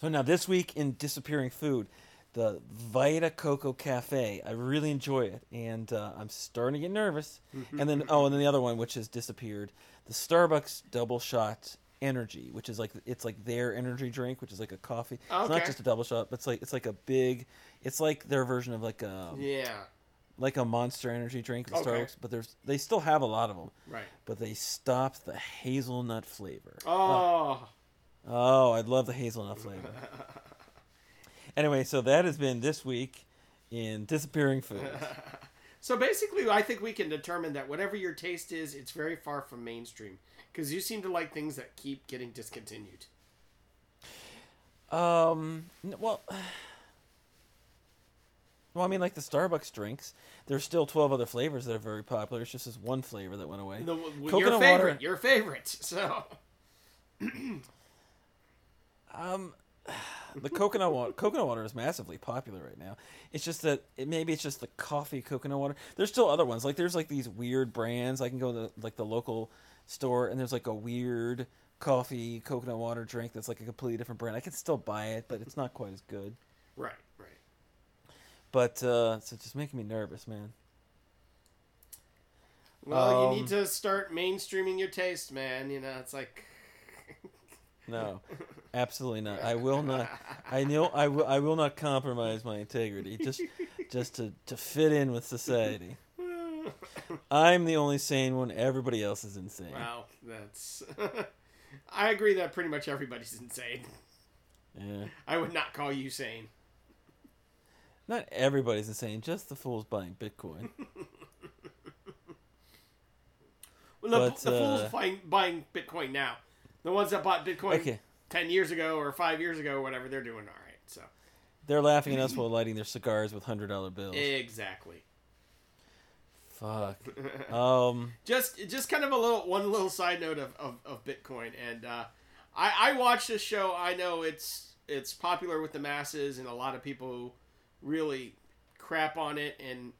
So now this week in disappearing food, the Vita Coco Cafe. I really enjoy it, and uh, I'm starting to get nervous. and then oh, and then the other one which has disappeared, the Starbucks Double Shot Energy, which is like it's like their energy drink, which is like a coffee. It's not just a double shot, but it's like it's like a big. It's like their version of like a Yeah. Like a Monster Energy drink with Okay. Starbucks, but there's they still have a lot of them, Right. but they stopped the hazelnut flavor. Oh. Oh, I love the hazelnut flavor. anyway, so that has been this week in disappearing food. So basically, I think we can determine that whatever your taste is, it's very far from mainstream because you seem to like things that keep getting discontinued. Um. Well. Well, I mean, like the Starbucks drinks, there's still 12 other flavors that are very popular. It's just this one flavor that went away. The, your Coconut favorite, water- your favorite. So Um, the coconut water, coconut water is massively popular right now. It's just that it, maybe it's just the coffee coconut water. There's still other ones. Like there's like these weird brands. I can go to like the local store and there's like a weird coffee coconut water drink that's like a completely different brand. I can still buy it, but it's not quite as good. right. But uh, so it's just making me nervous, man. Well, Um, you need to start mainstreaming your taste, man. You know, it's like No, absolutely not. I will not. I know I will. I will not compromise my integrity just just to to fit in with society. I'm the only sane one. Everybody else is insane. wow, that's. I agree that pretty much everybody's insane. Yeah. I would not call you sane. Not everybody's insane. Just the fools buying Bitcoin. Well, the, But, the fools uh, buying, buying Bitcoin now, the ones that bought Bitcoin Okay. ten years ago or five years ago, or whatever, they're doing all right. So They're laughing at us while lighting their cigars with hundred dollar bills. exactly. Fuck. Um. just just kind of a little one little side note of, of, of Bitcoin and uh, I I watch this show I know it's it's popular with the masses and a lot of people really crap on it and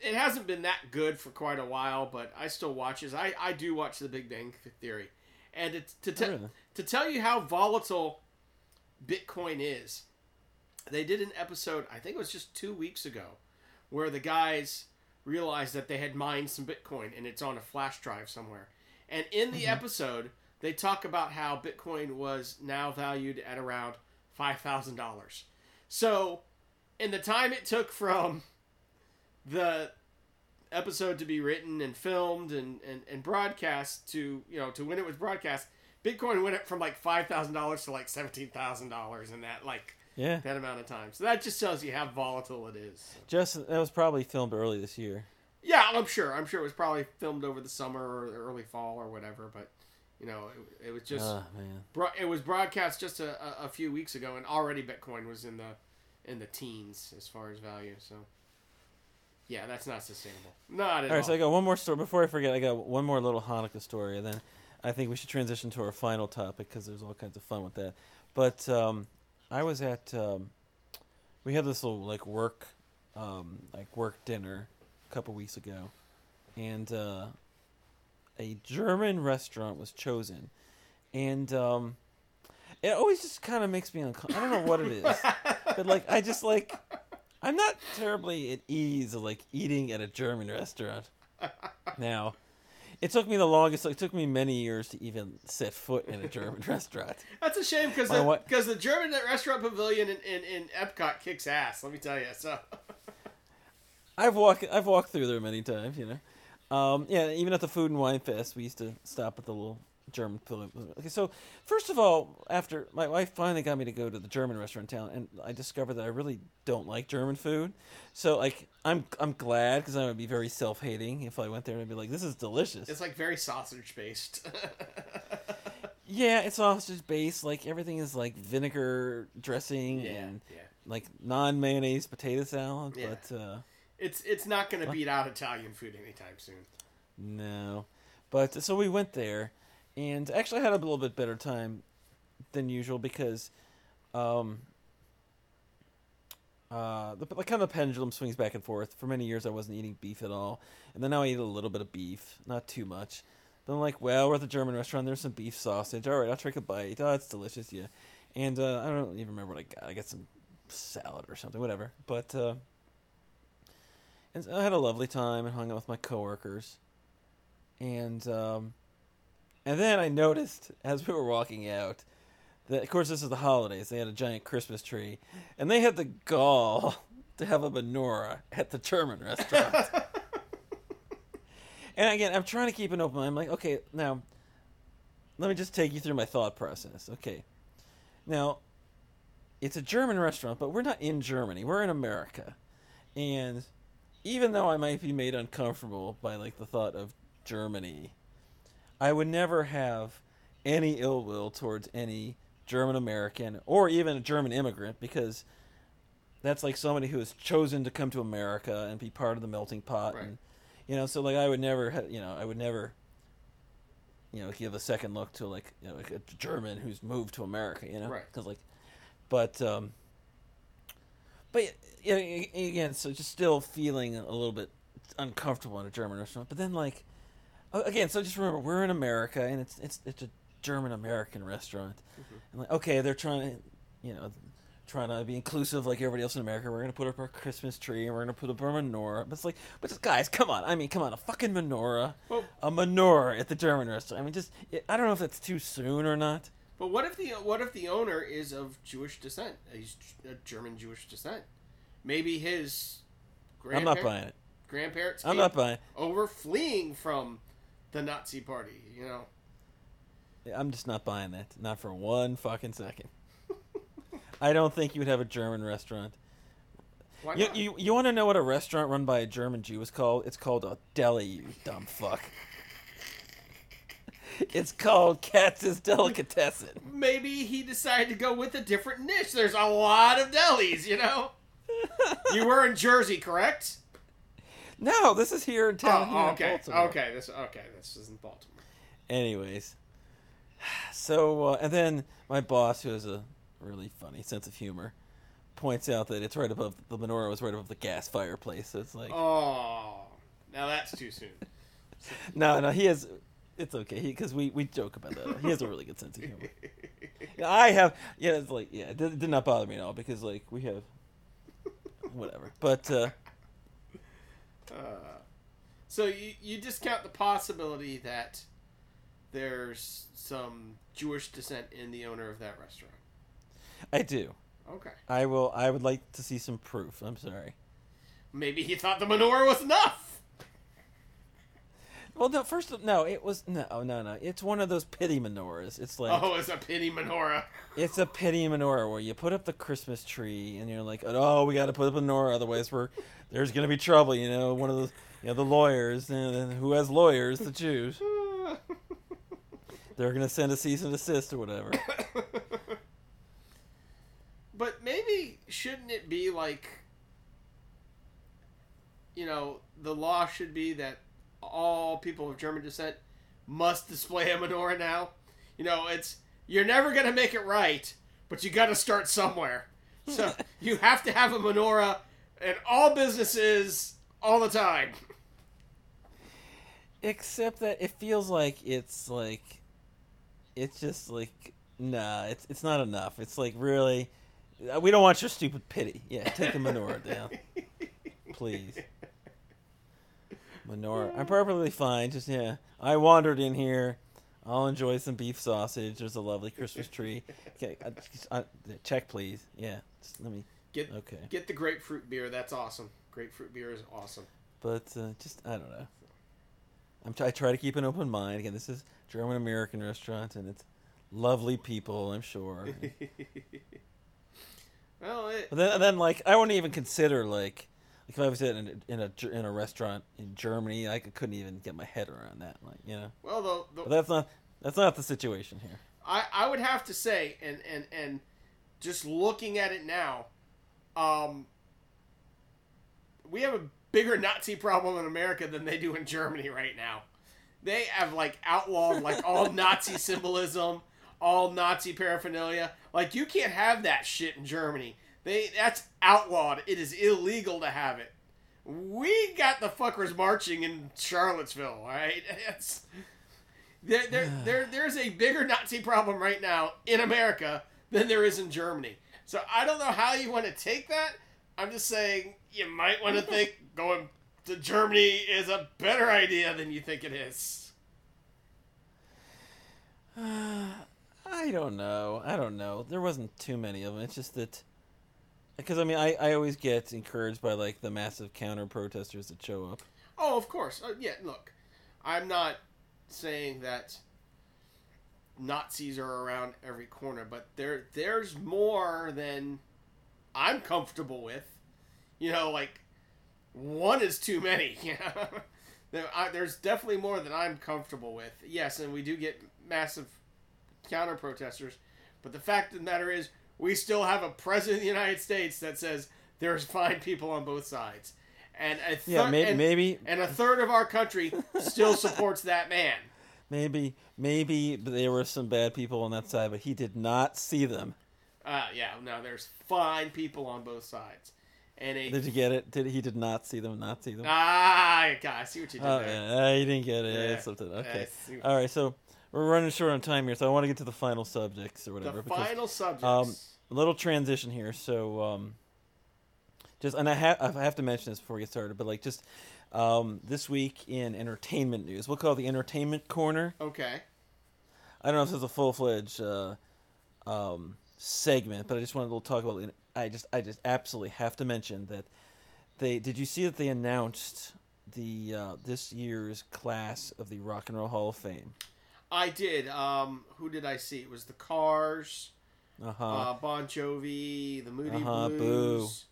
it hasn't been that good for quite a while but I still watch it I, I do watch the Big Bang Theory and it's, to oh, te- Oh, really? to tell you how volatile Bitcoin is they did an episode I think it was just two weeks ago where the guys realized that they had mined some Bitcoin and it's on a flash drive somewhere. And in the mm-hmm. episode, they talk about how Bitcoin was now valued at around $5,000. So, in the time it took from the episode to be written and filmed and, and, and broadcast to, you know, to when it was broadcast, Bitcoin went up from like $5,000 to like $17,000 in that, like, Yeah. that amount of time. So that just tells you how volatile it is. Just that was probably filmed early this year. Yeah, I'm sure. I'm sure it was probably filmed over the summer or early fall or whatever. But you know, it, it was just ah, man. bro- it was broadcast just a, a few weeks ago, and already Bitcoin was in the in the teens as far as value. So yeah, that's not sustainable. Not at All all. right, so I got one more story. Before I forget, I got one more little Hanukkah story, and then I think we should transition to our final topic because there's all kinds of fun with that. But um, I was at um, we had this little like work um, like work dinner a couple weeks ago, and uh, a German restaurant was chosen, and um, it always just kind of makes me uncomfortable. I don't know what it is, but like I just like I'm not terribly at ease of like eating at a German restaurant. Now, it took me the longest. It took me many years to even set foot in a German restaurant. that's a shame because My the, because the German restaurant pavilion in, in, in Epcot kicks ass. Let me tell you. So I've walked. I've walked through there many times. You know, um, yeah. Even at the Food and Wine Fest, we used to stop at the little German food. Okay, so first of all, after my wife finally got me to go to the German restaurant in town, and I discovered that I really don't like German food. So like, I'm I'm glad because I would be very self hating if I went there and I'd be like, this is delicious. it's like very sausage based. Yeah, it's sausage based. Like everything is like vinegar dressing yeah, and yeah. like non mayonnaise potato salad. Yeah. But uh, It's it's not going to beat out Italian food anytime soon. no, but so we went there, and actually I had a little bit better time than usual because, um, uh, the like kind of the pendulum swings back and forth. For many years I wasn't eating beef at all, and then now I eat a little bit of beef, not too much. But I'm like, well, we're at the German restaurant. There's some beef sausage. All right, I'll take a bite. Oh, it's delicious. Yeah, and uh, I don't even remember what I got. I got some salad or something, whatever. But uh, and I had a lovely time and hung out with my coworkers, and um, and then I noticed as we were walking out that, of course, this is the holidays. They had a giant Christmas tree, and they had the gall to have a menorah at the German restaurant. and again, I'm trying to keep an open mind. I'm like, okay, now let me just take you through my thought process. Okay, now it's a German restaurant, but we're not in Germany. We're in America, and even though I might be made uncomfortable by like the thought of Germany, I would never have any ill will towards any German American or even a German immigrant because that's like somebody who has chosen to come to America and be part of the melting pot Right. and you know so like I would never ha- you know I would never you know give a second look to like you know like a German who's moved to America you know Right. because like but um but yeah, again so just still feeling a little bit uncomfortable in a German restaurant but then like Oh, again so just remember we're in America and it's it's it's a German American restaurant mm-hmm. and like okay they're trying to you know trying to be inclusive like everybody else in America. We're gonna put up our Christmas tree and we're gonna put up our menorah. But it's like, but just, guys, come on. I mean, come on, a fucking menorah, Well- a menorah at the German restaurant. I mean, just I don't know if that's too soon or not. But what if the what if the owner is of Jewish descent? He's a German Jewish descent. Maybe his I'm not buying it. grandparents I'm not buying. over fleeing from the Nazi party. You know. I'm just not buying that. Not for one fucking second. I don't think you would have a German restaurant. why You not? you, you want to know what a restaurant run by a German Jew is called? It's called a deli. You dumb fuck. It's called Katz's Delicatessen. Maybe he decided to go with a different niche. There's a lot of delis, you know. you were in Jersey, correct? No, this is here in town. here Oh, in okay, Baltimore. okay. This okay. This isn't Baltimore. Anyways, so uh, and then my boss, who has a really funny sense of humor, points out that it's right above the menorah was right above the gas fireplace. So it's like, Oh, now that's too soon. no, no, he has. It's okay because we we joke about that. He has a really good sense of humor. I have, yeah, it's like, yeah, it did, did not bother me at all because like we have, whatever. But uh, Uh, so you you discount the possibility that there's some Jewish descent in the owner of that restaurant. I do. Okay. I will. I would like to see some proof. I'm sorry. Maybe he thought the menorah was enough. Well, no. First, no. It was no, oh, no, no. It's one of those pity menorahs. It's like Oh, it's a pity menorah. it's a pity menorah where you put up the Christmas tree and you're like, oh, we got to put up a menorah, otherwise we're there's gonna be trouble. You know, one of those, you know, the lawyers and and who has lawyers, the Jews. They're gonna send a cease and desist or whatever. but maybe shouldn't it be like you know, the law should be that all people of German descent must display a menorah now. You know, it's you're never gonna make it right, but you got to start somewhere. So you have to have a menorah in all businesses all the time. Except that it feels like it's like it's just like nah, it's it's not enough. It's like really we don't want your stupid pity. Yeah, take the menorah down. Please. Menorah. I'm perfectly fine. Just yeah. I wandered in here. I'll enjoy some beef sausage. There's a lovely Christmas tree. Okay, I, I, check please. Yeah. Just let me Get Okay. get the grapefruit beer. That's awesome. Grapefruit beer is awesome. but uh, just I don't know. I'm try, try to keep an open mind. Again, this is German American restaurant, and it's lovely people. I'm sure. well, it, then, and then like I wouldn't even consider like, like if I was in a, in a in a restaurant in Germany, I could, couldn't even get my head around that. Like you know, well, the, the, that's not that's not the situation here. I I would have to say, and and and just looking at it now, um, we have a bigger Nazi problem in America than they do in Germany right now. They have like outlawed like all Nazi symbolism, all Nazi paraphernalia. Like you can't have that shit in Germany. They that's outlawed. It is illegal to have it. We got the fuckers marching in Charlottesville, all right? It's there, there, there, there's a bigger Nazi problem right now in America than there is in Germany. So I don't know how you want to take that. I'm just saying you might want to think going to Germany is a better idea than you think it is. I don't know. I don't know. There wasn't too many of them. It's just that because I mean I, I always get encouraged by like the massive counter protesters that show up. Oh, of course. Uh, yeah, look, I'm not saying that Nazis are around every corner, but there there's more than I'm comfortable with. You know, like one is too many. There, I, there's definitely more than I'm comfortable with. Yes, and we do get massive counter protesters, but the fact of the matter is, we still have a president of the United States that says there's fine people on both sides, and a thir- Yeah, maybe and, maybe and a third of our country still supports that man. maybe maybe there were some bad people on that side, but he did not see them. Uh, yeah, no, there's fine people on both sides, and a Did you get it? Did he did not see them? Not see them? ah, God, I see what you did Oh there. yeah, you didn't get it. Yeah. It's something. Okay. I see what- All right. So we're running short on time here, so I want to get to the final subjects or whatever. the because final subjects. um, a little transition here. So um, just and I have I have to mention this before we get started, but like just um, this week in entertainment news, we'll call it the entertainment corner. okay. I don't know if this is a full fledged uh, um, segment, but I just wanted to talk about. I just I just absolutely have to mention that they did you see that they announced the uh, this year's class of the Rock and Roll Hall of Fame. I did. Um, who did I see? It was the Cars, Uh-huh. uh, Bon Jovi, the Moody Uh-huh, Blues.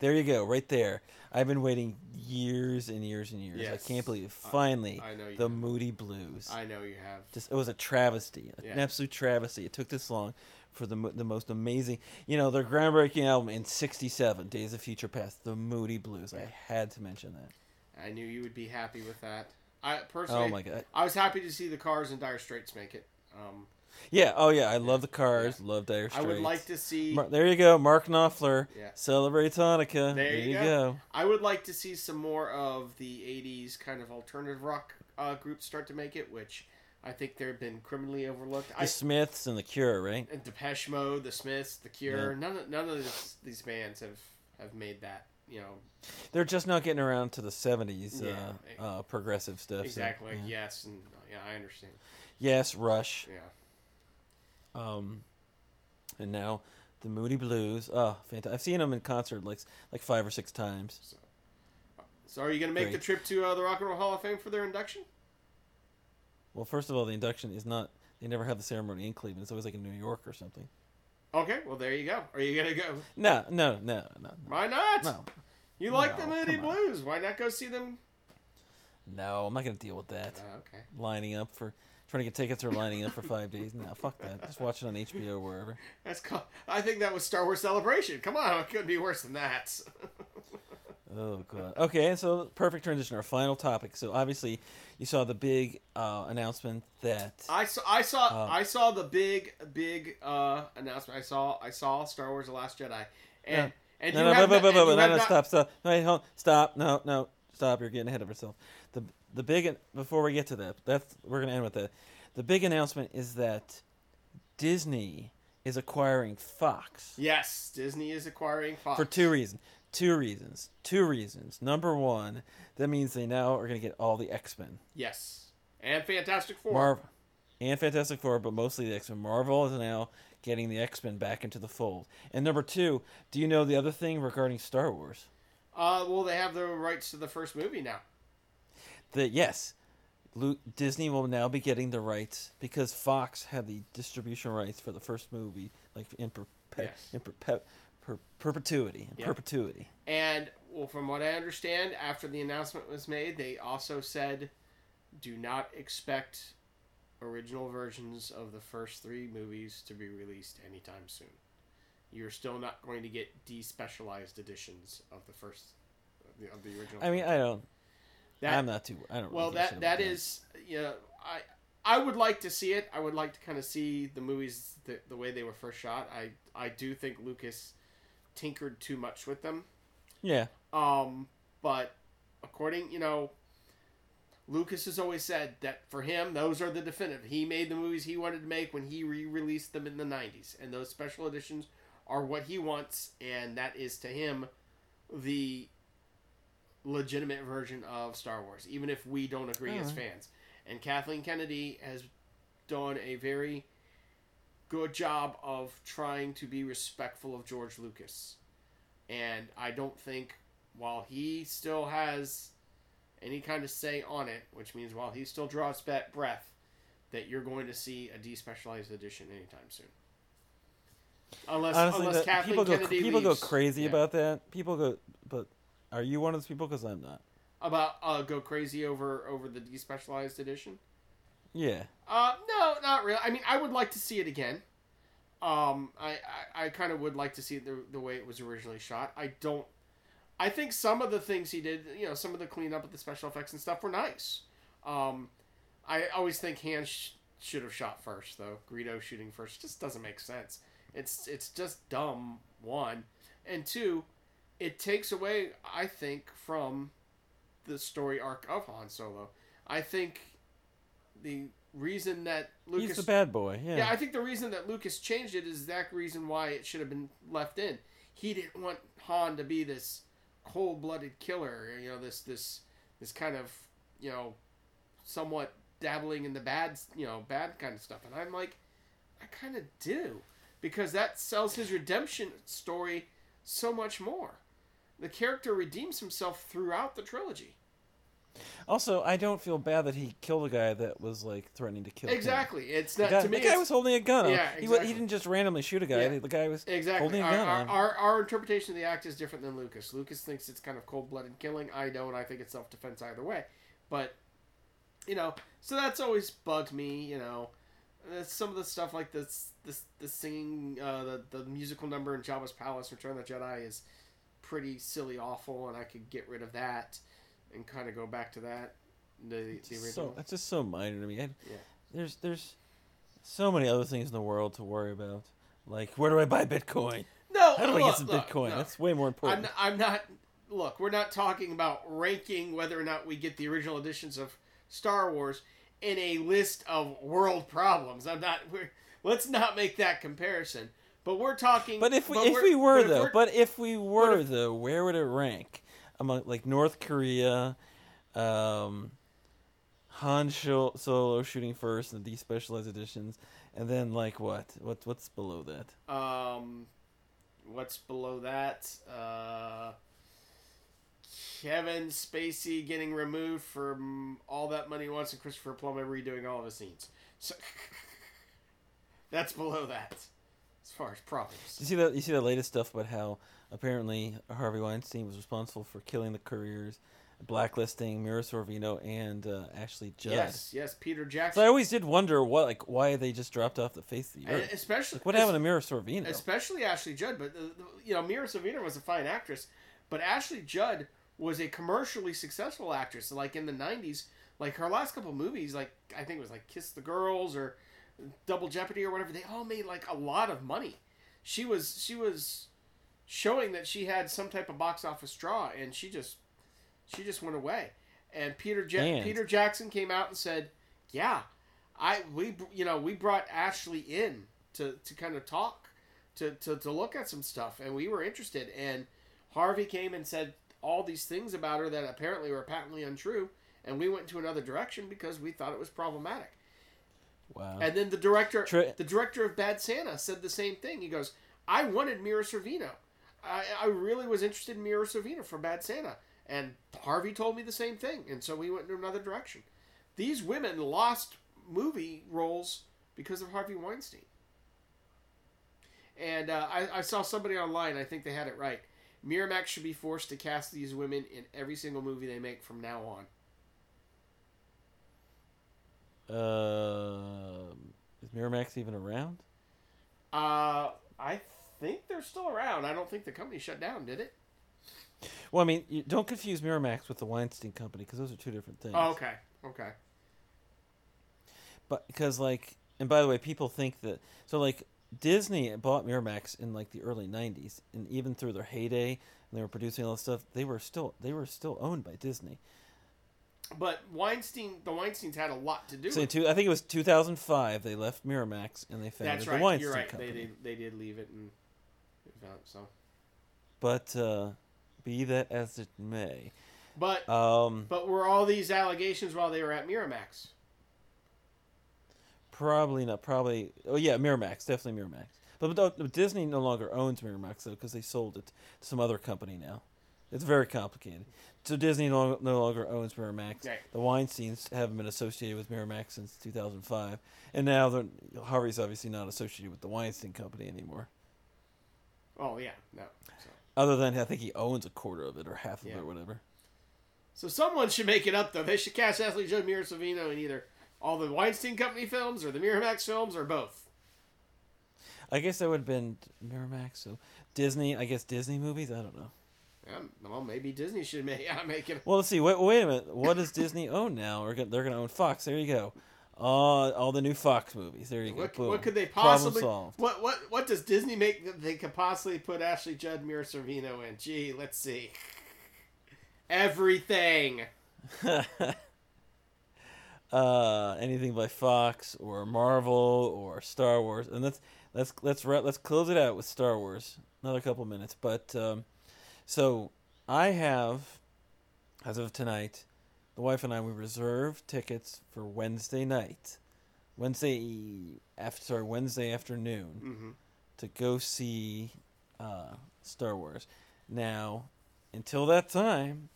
There you go, right there. I've been waiting years and years and years. Yes. I can't believe finally I know you. the have. Moody Blues. I know you have. Just it was a travesty, an absolute travesty. It took this long for the the most amazing, you know, their groundbreaking album in '67, Days of Future Past, the Moody Blues. I had to mention that. I knew you would be happy with that. I personally, Oh my god. I was happy to see the Cars and Dire Straits make it. Um, Yeah. Oh yeah. I love the Cars. Love Dire Straits. I would like to see. Mar- there you go. Mark Knopfler Yeah. celebrates Hanukkah. There you go. go. I would like to see some more of the '80s kind of alternative rock uh, groups start to make it, which I think they've been criminally overlooked. The I Smiths and the Cure, right? and Depeche Mode, The Smiths, The Cure. None of none of this, these bands have have made that. You know They're just not getting around to the '70s Yeah. uh, uh, progressive stuff. so, exactly. yeah. Yes, and yeah, I understand. Yes, Rush. Yeah. Um, and now the Moody Blues. Oh, fantastic! I've seen them in concert like like five or six times. So are you going to make the trip to uh, the Rock and Roll Hall of Fame for their induction? Well, first of all, the induction is not. They never have the ceremony in Cleveland. It's always like in New York or something. Okay, well there you go. Are you going to go? No, no, no, no, Why not? no, You like the Moody. Blues? Why not go see them? no. I'm not gonna deal with that. Uh, okay. Lining up for trying to get tickets or lining up for five days. No, fuck that. Just watch it on HBO or wherever. That's called, I think that was Star Wars Celebration. Come on, it couldn't be worse than that. Oh god. Okay, so perfect transition. Our final topic. So obviously, you saw the big uh, announcement that I saw I saw Uh, I saw the big big uh, announcement. I saw I saw Star Wars: The Last Jedi, and and no, you no, have but, not- but, but, and but, you no, no, stop, stop. Wait, hold, stop. No, no, stop. You're getting ahead of yourself. The the big before we get to that, that's we're gonna end with that. The big announcement is that Disney is acquiring Fox Yes, Disney is acquiring Fox for two reasons. Two reasons. Two reasons. Number one, that means they now are gonna get all the X Men, Yes, and Fantastic Four. Marvel, and Fantastic Four, but mostly the X Men. Marvel is now getting the X Men back into the fold. And number two, do you know the other thing regarding Star Wars? uh, well, they have the rights to the first movie now. that yes, Lu Disney will now be getting the rights because Fox had the distribution rights for the first movie, like in perpe- Yes. in perpe- per- perpetuity, Yeah. perpetuity. And well, from what I understand, after the announcement was made, they also said, "Do not expect original versions of the first three movies to be released anytime soon. You're still not going to get despecialized editions of the first of the, of the original." I mean, I don't. That- I'm not too. I don't. well, really that that is, you know, I I would like to see it. I would like to kind of see the movies the, the way they were first shot. I I do think Lucas tinkered too much with them. Yeah, Um, but according, you know, Lucas has always said that for him, those are the definitive. He made the movies he wanted to make when he re-released them in the '90s, and those special editions are what he wants, and that is to him the legitimate version of Star Wars, even if we don't agree as fans. And Kathleen Kennedy has done a very good job of trying to be respectful of George Lucas. And I don't think while he still has any kind of say on it, which means while he still draws breath, that you're going to see a despecialized edition anytime soon. Unless, honestly, unless Kathleen people go Kennedy people go crazy Yeah. about that. People go, but Are you one of those people? Because I'm not. About uh, go crazy over over the despecialized edition. Yeah. Uh, no, not really. I mean, I would like to see it again. Um, I I, I kind of would like to see the the way it was originally shot. I don't. I think some of the things he did, you know, some of the cleanup of the special effects and stuff were nice. Um, I always think Hans sh- should have shot first, though. Greedo shooting first just doesn't make sense. It's it's just dumb. One and two, it takes away, I think, from the story arc of Han Solo. I think the reason that Lucas He's the bad boy. Yeah. yeah, I think the reason that Lucas changed it is the exact reason why it should have been left in. He didn't want Han to be this cold-blooded killer, you know, this this this kind of, you know, somewhat dabbling in the bad, you know, bad kind of stuff. And I'm like, I kind of do because that sells his redemption story so much more. The character redeems himself throughout the trilogy. Also, I don't feel bad that he killed a guy that was like threatening to kill. him. Exactly. It's The not guy, to me. the guy was holding a gun. him. Yeah, He, he didn't just randomly shoot a guy. Yeah. The guy was Exactly. holding a Our, gun. our, our, our interpretation of the act is different than Lucas. Lucas thinks it's kind of cold blooded killing. I don't. I think it's self defense either way. But, you know, so that's always bugged me, you know. Uh, some of the stuff like this, this, the singing, uh, the, the musical number in Jabba's Palace, Return of the Jedi, is pretty silly, awful, and I could get rid of that and kind of go back to that. The, the original. so that's just so minor to me. I, Yeah. There's there's so many other things in the world to worry about. Like where do I buy Bitcoin? no, How do I get some look, Bitcoin? That's way more I'm, important. I'm not. Look, we're not talking about ranking whether or not we get the original editions of Star Wars in a list of world problems. I'm not. We're, let's not make that comparison. But we're talking. But if we if we're- were but if though, but if we were if- though, where would it rank among like North Korea, um, Han Solo shooting first and the despecialized editions, and then like what? What what's below that? um, what's below that? Uh, Kevin Spacey getting removed from all that money once, and Christopher Plummer redoing all of his scenes. So that's below that, as far as problems. You see that you see the latest stuff about how apparently Harvey Weinstein was responsible for killing the careers, blacklisting Mira Sorvino and uh, Ashley Judd. Yes, yes, Peter So Jackson. I always did wonder what like why they just dropped off the face of the And earth. especially Like, what happened to Mira Sorvino? especially Ashley Judd. But uh, you know, Mira Sorvino was a fine actress, but Ashley Judd was a commercially successful actress. Like in the '90s, like her last couple movies, like I think it was like Kiss the Girls or Double Jeopardy or whatever. They all made like a lot of money. She was she was showing that she had some type of box office draw, and she just she just went away. And Peter ja- And- Peter Jackson came out and said, "Yeah, I we you know we brought Ashley in to to kind of talk to to to look at some stuff, and we were interested." And Harvey came and said all these things about her that apparently were patently untrue, and we went into another direction because we thought it was problematic. wow. And then the director, Tra- the director of Bad Santa, said the same thing. He goes, "I wanted Mira Sorvino. I, I really was interested in Mira Sorvino for Bad Santa." And Harvey told me the same thing, and so we went in another direction. These women lost movie roles because of Harvey Weinstein. And uh, I, I saw somebody online. I think they had it right. Miramax should be forced to cast these women in every single movie they make from now on. Um, is Miramax even around? Uh, I think they're still around. I don't think the company shut down, did it? Well, I mean, you, don't confuse Miramax with the Weinstein Company because those are two different things. Oh, okay. Okay. But because like, and by the way, people think that so like Disney bought Miramax in like the early '90s, and even through their heyday, and they were producing all this stuff, they were still they were still owned by Disney. But Weinstein, the Weinsteins had a lot to do So with two, I think it was 2005 they left Miramax and they founded That's the right. Weinstein You're right. Company. They did. They did leave it and so. But uh, be that as it may, But um, but were all these allegations while they were at Miramax? probably not. Probably. Oh yeah, Miramax, definitely Miramax. But, but Disney no longer owns Miramax though because they sold it to some other company now. It's very complicated. So Disney no, no longer owns Miramax. Right. The Weinsteins haven't been associated with Miramax since 2005, and now Harvey's obviously not associated with the Weinstein Company anymore. Oh yeah, no. So. Other than I think he owns a quarter of it or half of Yeah. it or whatever. So someone should make it up though. They should cast Ashley Judd, Mira Sorvino in either all the Weinstein Company films or the Miramax films or both. I guess that would have been Miramax. So Disney. I guess Disney movies. I don't know. Um, well, maybe Disney should make yeah, make it. Well, let's see. Wait, wait a minute. What does Disney own now? Or they're going to own Fox. There you go. Uh, all the new Fox movies. There you go. What, Boom. what could they possibly? What what what does Disney make that they could possibly put Ashley Judd, Mira Sorvino in? Gee, let's see. Everything. uh, anything by Fox or Marvel or Star Wars, and let's let's let's let's close it out with Star Wars. Another couple minutes, but um, so I have, as of tonight, the wife and I we reserved tickets for Wednesday night, Wednesday after sorry Wednesday afternoon Mm-hmm. to go see uh, Star Wars. Now, until that time,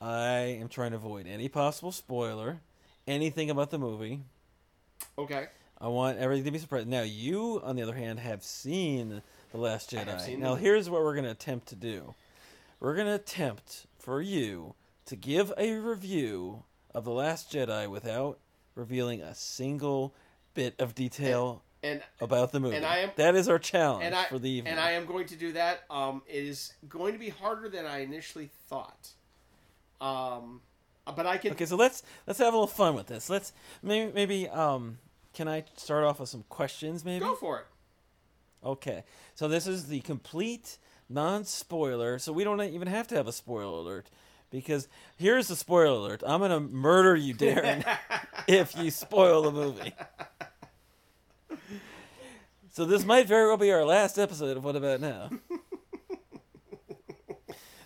I am trying to avoid any possible spoiler, anything about the movie. Okay. I want everything to be surprised. Now, you, on the other hand, have seen The Last Jedi. Now, here's what we're going to attempt to do we're going to attempt for you to give a review of The Last Jedi without revealing a single bit of detail And about the movie. and I am- that is our challenge and I for the evening. and I am going to do that. Um, it is going to be harder than I initially thought. Um, but I can. Okay, so let's let's have a little fun with this. Let's maybe maybe um can I start off with some questions maybe? Go for it. Okay. So this is the complete non-spoiler. So we don't even have to have a spoiler alert because here's the spoiler alert. I'm going to murder you, Darren, if you spoil the movie. So this might very well be our last episode of What About Now.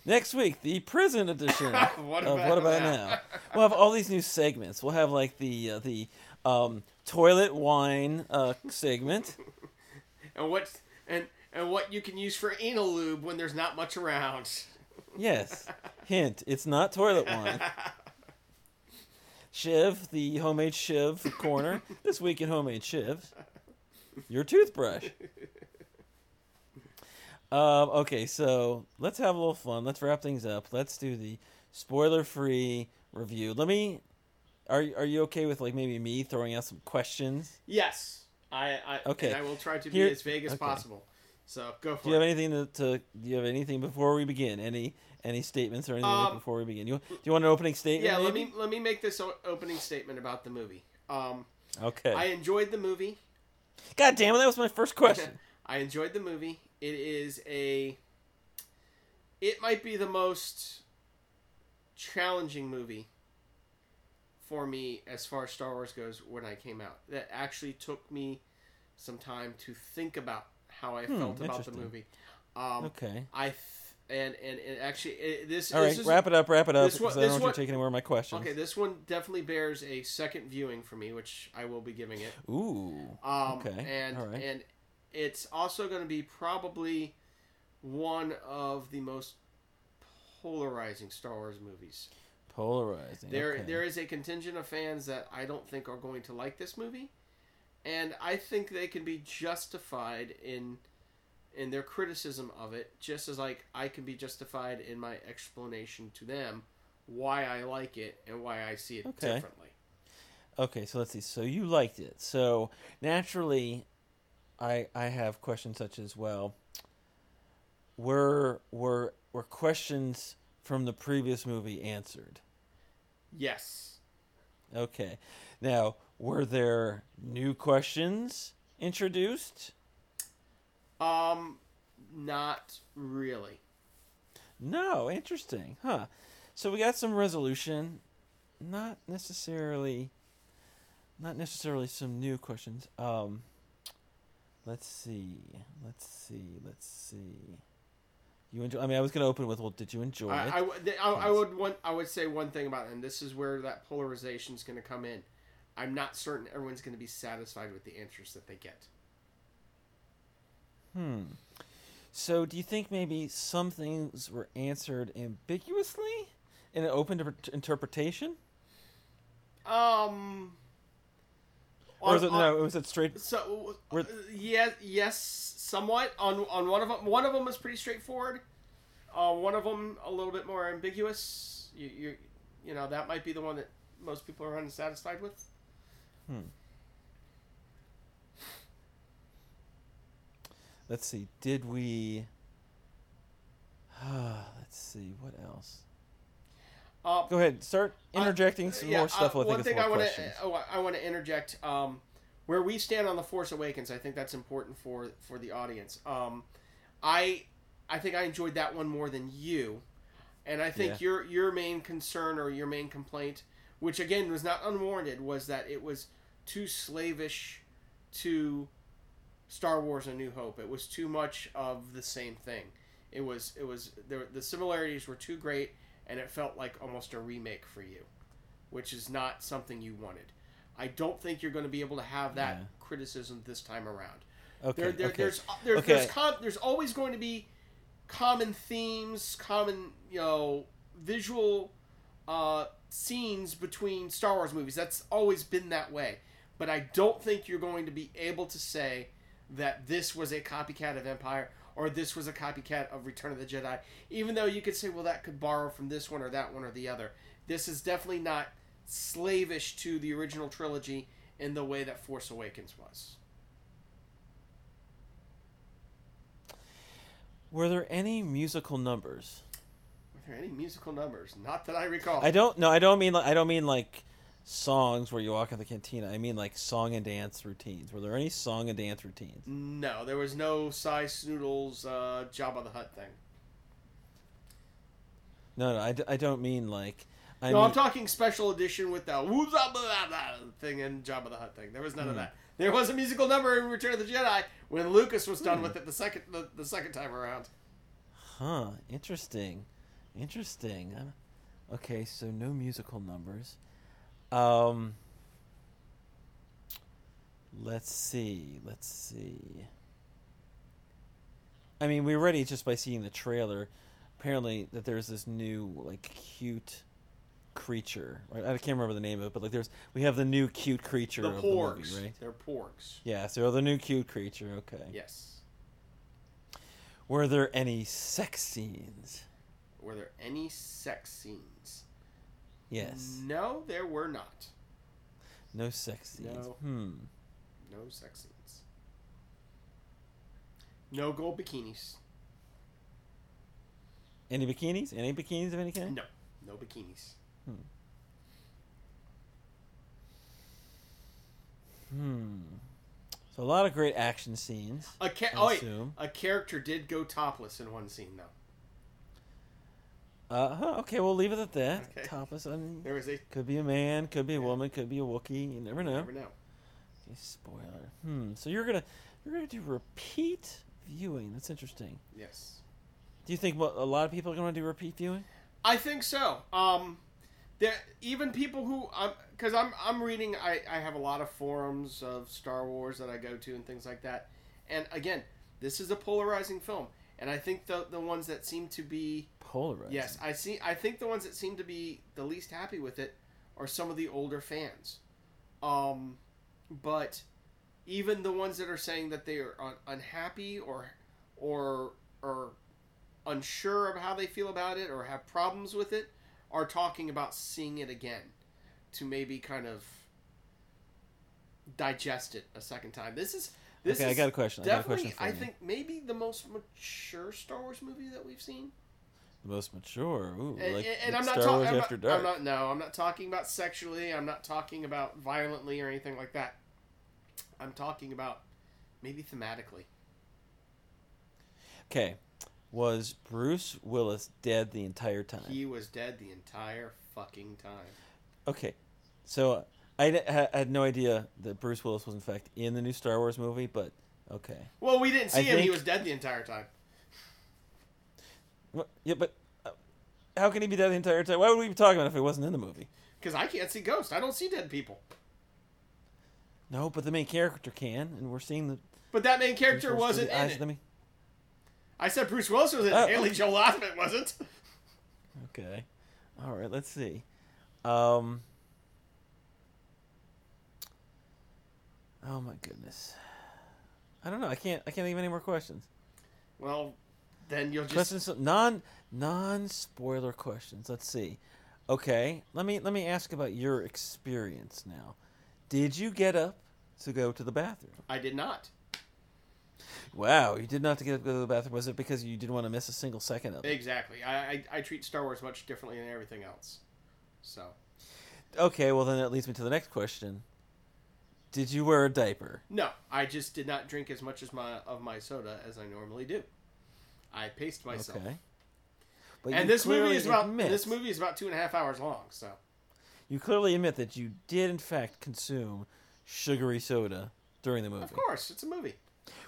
Next week, the prison edition What of What About Now? Now. We'll have all these new segments. We'll have like the uh, the um, toilet wine uh, segment. and what and and what you can use for anal lube when there's not much around. Yes. Hint: It's not toilet wine. Shiv, the homemade Shiv corner this week in homemade Shivs. Your toothbrush. Um, okay, so let's have a little fun. Let's wrap things up. Let's do the spoiler-free review. Let me. Are are you okay with like maybe me throwing out some questions? Yes, I. I Okay. I will try to Here- be as vague as okay. possible. So go for Do you have it. anything to, to Do you have anything before we begin? Any any statements or anything like Um, before we begin? You do you want an opening statement? yeah, let me let me make this opening statement about the movie. Um, Okay. I enjoyed the movie. God damn it! That was my first question. I enjoyed the movie. It is a. It might be the most challenging movie for me as far as Star Wars goes when I came out. That actually took me some time to think about how I Hmm, felt about the movie. Um, Okay. I th- and and, and actually it, this All right, this is, wrap it up. Wrap it up. this one- Because I don't want one- you to take any more of my questions. Okay, this one definitely bears a second viewing for me, which I will be giving it. Ooh. Um, Okay, And all right. and it's also going to be probably one of the most polarizing Star Wars movies. Polarizing. There okay. there is a contingent of fans that I don't think are going to like this movie, and I think they can be justified in in their criticism of it, just as like I can be justified in my explanation to them why I like it and why I see it Okay. differently. Okay, so let's see. So you liked it. So naturally, I I have questions such as well. Were were were questions from the previous movie answered? Yes. Okay. Now, were there new questions introduced? Um, not really. No, interesting, huh? So we got some resolution, not necessarily, not necessarily some new questions. Um, let's see, let's see, let's see. You enjoy? I mean, I was gonna open with, well, did you enjoy it? I, I, would- I, I would want I would say one thing about it, and this is where that polarization is going to come in. I'm not certain everyone's going to be satisfied with the answers that they get. Hmm. So, do you think maybe some things were answered ambiguously in an open to interpretation, Um, or is it on- no? Was it straight? So uh, yes, yes, somewhat. On on one of them, one of them was pretty straightforward. uh, one of them a little bit more ambiguous. You, you, you know, that might be the one that most people are unsatisfied with. Hmm. Let's see. Did we? let's see. What else? Uh, Go ahead. Start interjecting some yeah, more stuff. uh, one thing I want to oh, I want to interject um, where we stand on the Force Awakens. I think that's important for for the audience. Um, I I think I enjoyed that one more than you, and I think Yeah. your your main concern or your main complaint, which again was not unwarranted, was that it was too slavish to Star Wars: A New Hope. It was too much of the same thing. It was it was there, the similarities were too great, and it felt like almost a remake for you, which is not something you wanted. I don't think you're going to be able to have that Yeah. criticism this time around. Okay. There, there, okay. There's there, Okay. there's com- there's always going to be common themes, common you know visual uh, scenes between Star Wars movies. That's always been that way. But I don't think you're going to be able to say that this was a copycat of Empire or this was a copycat of Return of the Jedi. Even though you could say, well, that could borrow from this one or that one or the other. This is definitely not slavish to the original trilogy in the way that Force Awakens was. Were there any musical numbers? Were there any musical numbers? Not that I recall. I don't. No, I don't mean. Like, I don't mean like songs where you walk in the cantina. I mean like song and dance routines. Were there any song and dance routines? No, there was no Sy Snootles uh, Jabba the Hutt thing. No, no, I, d- I don't mean like. I no, mean, I'm talking special edition with the woo blah, blah, blah, thing and Jabba the Hutt thing. There was none of Hmm. that. There was a musical number in Return of the Jedi when Lucas was done with it the second the, the second time around. Huh. Interesting. Interesting. Okay, so no musical numbers. Um. Let's see. Let's see. I mean, we already just by seeing the trailer, apparently that there's this new like cute creature. Right? I can't remember the name of it, but like there's we have the new cute creature The of porgs, the movie, right? they're porgs. Yeah, so the new cute creature. Okay. Yes. Were there any sex scenes? Were there any sex scenes? Yes. No, there were not. No sex scenes. No. Hmm. No sex scenes. No gold bikinis. Any bikinis? Any bikinis of any kind? No, no bikinis. Hmm. So a lot of great action scenes. A ca- I oh wait, a character did go topless in one scene though. Uh huh. Okay, we'll leave it at that. Okay. Topless. I mean, There was a could be a man, could be a woman, could be a Wookiee. You never know. never know. Okay, spoiler. Hmm. So you're gonna you're gonna do repeat viewing. That's interesting. Yes. Do you think a lot of people are gonna do repeat viewing? I think so. Um, there even people who I'm because I'm I'm reading. I I have a lot of forums of Star Wars that I go to and things like that. And again, this is a polarizing film, and I think the the ones that seem to be polarized. yes, I see. I think the ones that seem to be the least happy with it are some of the older fans. Um, but even the ones that are saying that they are un- unhappy or or or unsure of how they feel about it or have problems with it are talking about seeing it again to maybe kind of digest it a second time. This is this okay, I got a question. I got a definitely question for I think maybe the most mature Star Wars movie that we've seen. the most mature. Ooh, And, like, and like I'm not Star Wars talking. After Dark. I'm not. No, I'm not talking about sexually. I'm not talking about violently or anything like that. I'm talking about maybe thematically. Okay, was Bruce Willis dead the entire time? He was dead the entire fucking time. Okay, so I had no idea that Bruce Willis was in fact in the new Star Wars movie, but okay. Well, we didn't see I him. He was dead the entire time. What- Yeah, but uh, how can he be dead the entire time? Why would we be talking about it if he wasn't in the movie? Because I can't see ghosts. I don't see dead people. No, but the main character can, and we're seeing the But that main character wasn't in it. main- I said Bruce Willis was in it. Oh, Haley. Joel Osment wasn't. Okay, all right. Let's see. Um. Oh my goodness. I don't know. I can't. I can't think of any more questions. Well, then you'll just Questions non Non-spoiler questions. Let's see. Okay, let me let me ask about your experience now. Did you get up to go to the bathroom? I did not. Wow, you did not have to get up to go to the bathroom. Was it because you didn't want to miss a single second of it? Exactly. I, I I treat Star Wars much differently than everything else. So Okay, well then that leads me to the next question. Did you wear a diaper? no, I just did not drink as much as my of my soda as I normally do. I paced myself. Okay. But And this movie is about admit, this movie is about two and a half hours long. So You clearly admit that you did in fact consume sugary soda during the movie. of course, it's a movie.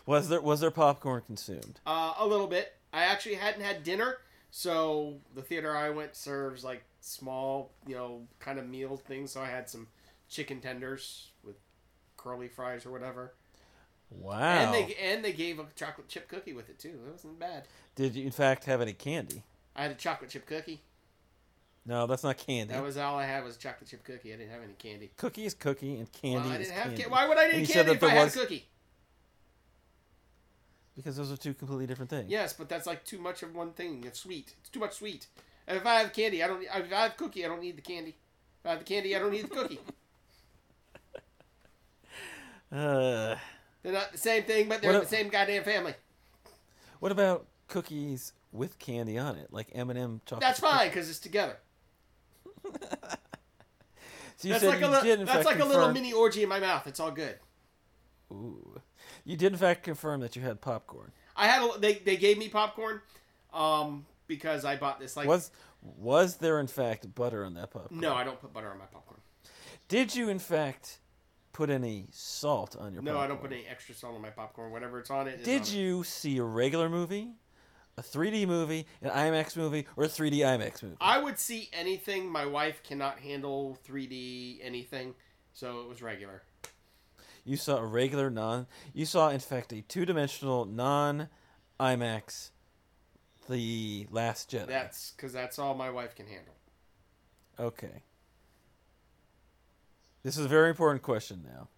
Was there was there popcorn consumed? Uh, a little bit. I actually hadn't had dinner, so the theater I went serves like small, you know, kind of meal things. So I had some chicken tenders curly fries or whatever, Wow. and they and they gave a chocolate chip cookie with it too. It wasn't bad. Did you in fact have any candy? I had a chocolate chip cookie. No, that's not candy. That was all I had was chocolate chip cookie. I didn't have any candy. cookie is cookie and candy well, I didn't have candy. ca- Why would I need candy if I had was- a cookie? Because those are two completely different things. Yes, but that's like too much of one thing. It's sweet. It's too much sweet. And if I have candy, I don't. If I have cookie, I don't need the candy. If I have the candy, I don't need the cookie. Uh, They're not the same thing, but they're in the same goddamn family. what about cookies with candy on it, like M and m chocolate? That's fine because it's together. So That's like a li- did in that's like a little mini orgy in my mouth. It's all good. Ooh. You did in fact confirm that you had popcorn. I had a, they they gave me popcorn, um, because I bought this like was was there in fact butter on that popcorn? no, I don't put butter on my popcorn. Did you in fact put any salt on your popcorn. No, popcorn? I don't put any extra salt on my popcorn. Whatever it's on it. Did on it. you see a regular movie, a 3D movie, an IMAX movie, or a 3D IMAX movie? I would see anything. My wife cannot handle 3D anything, so it was regular. You saw a regular non. You saw, in fact, a two-dimensional non IMAX, The Last Jedi. That's because that's all my wife can handle. Okay. This is a very important question now.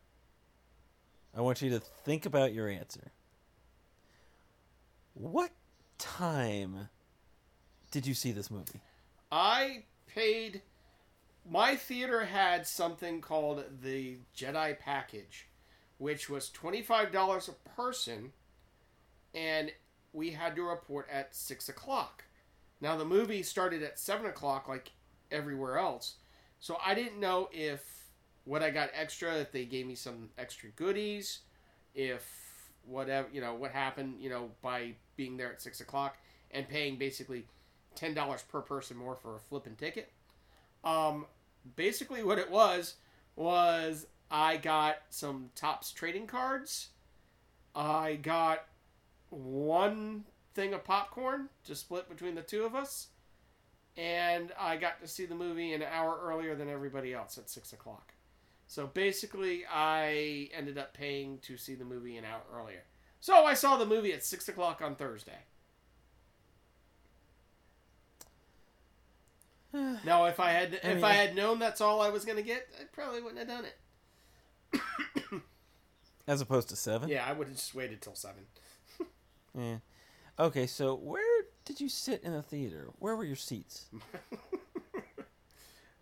I want you to think about your answer. What time did you see this movie? I paid. My theater had something called the Jedi Package, which was $25 a person, and we had to report at 6 o'clock. Now, the movie started at 7 o'clock, like everywhere else, so I didn't know if what I got extra, if they gave me some extra goodies, if whatever, you know, what happened, you know, by being there at 6 o'clock and paying basically ten dollars per person more for a flipping ticket. Um, basically, what it was was I got some Topps trading cards. I got one thing of popcorn to split between the two of us, and I got to see the movie an hour earlier than everybody else at six o'clock. So basically, I ended up paying to see the movie an hour earlier. So I saw the movie at six o'clock on Thursday. Now, if I had I if mean- I had known that's all I was going to get, I probably wouldn't have done it. As opposed to seven? Yeah, I would have just waited till seven. Yeah. Okay, so where did you sit in the theater? Where were your seats?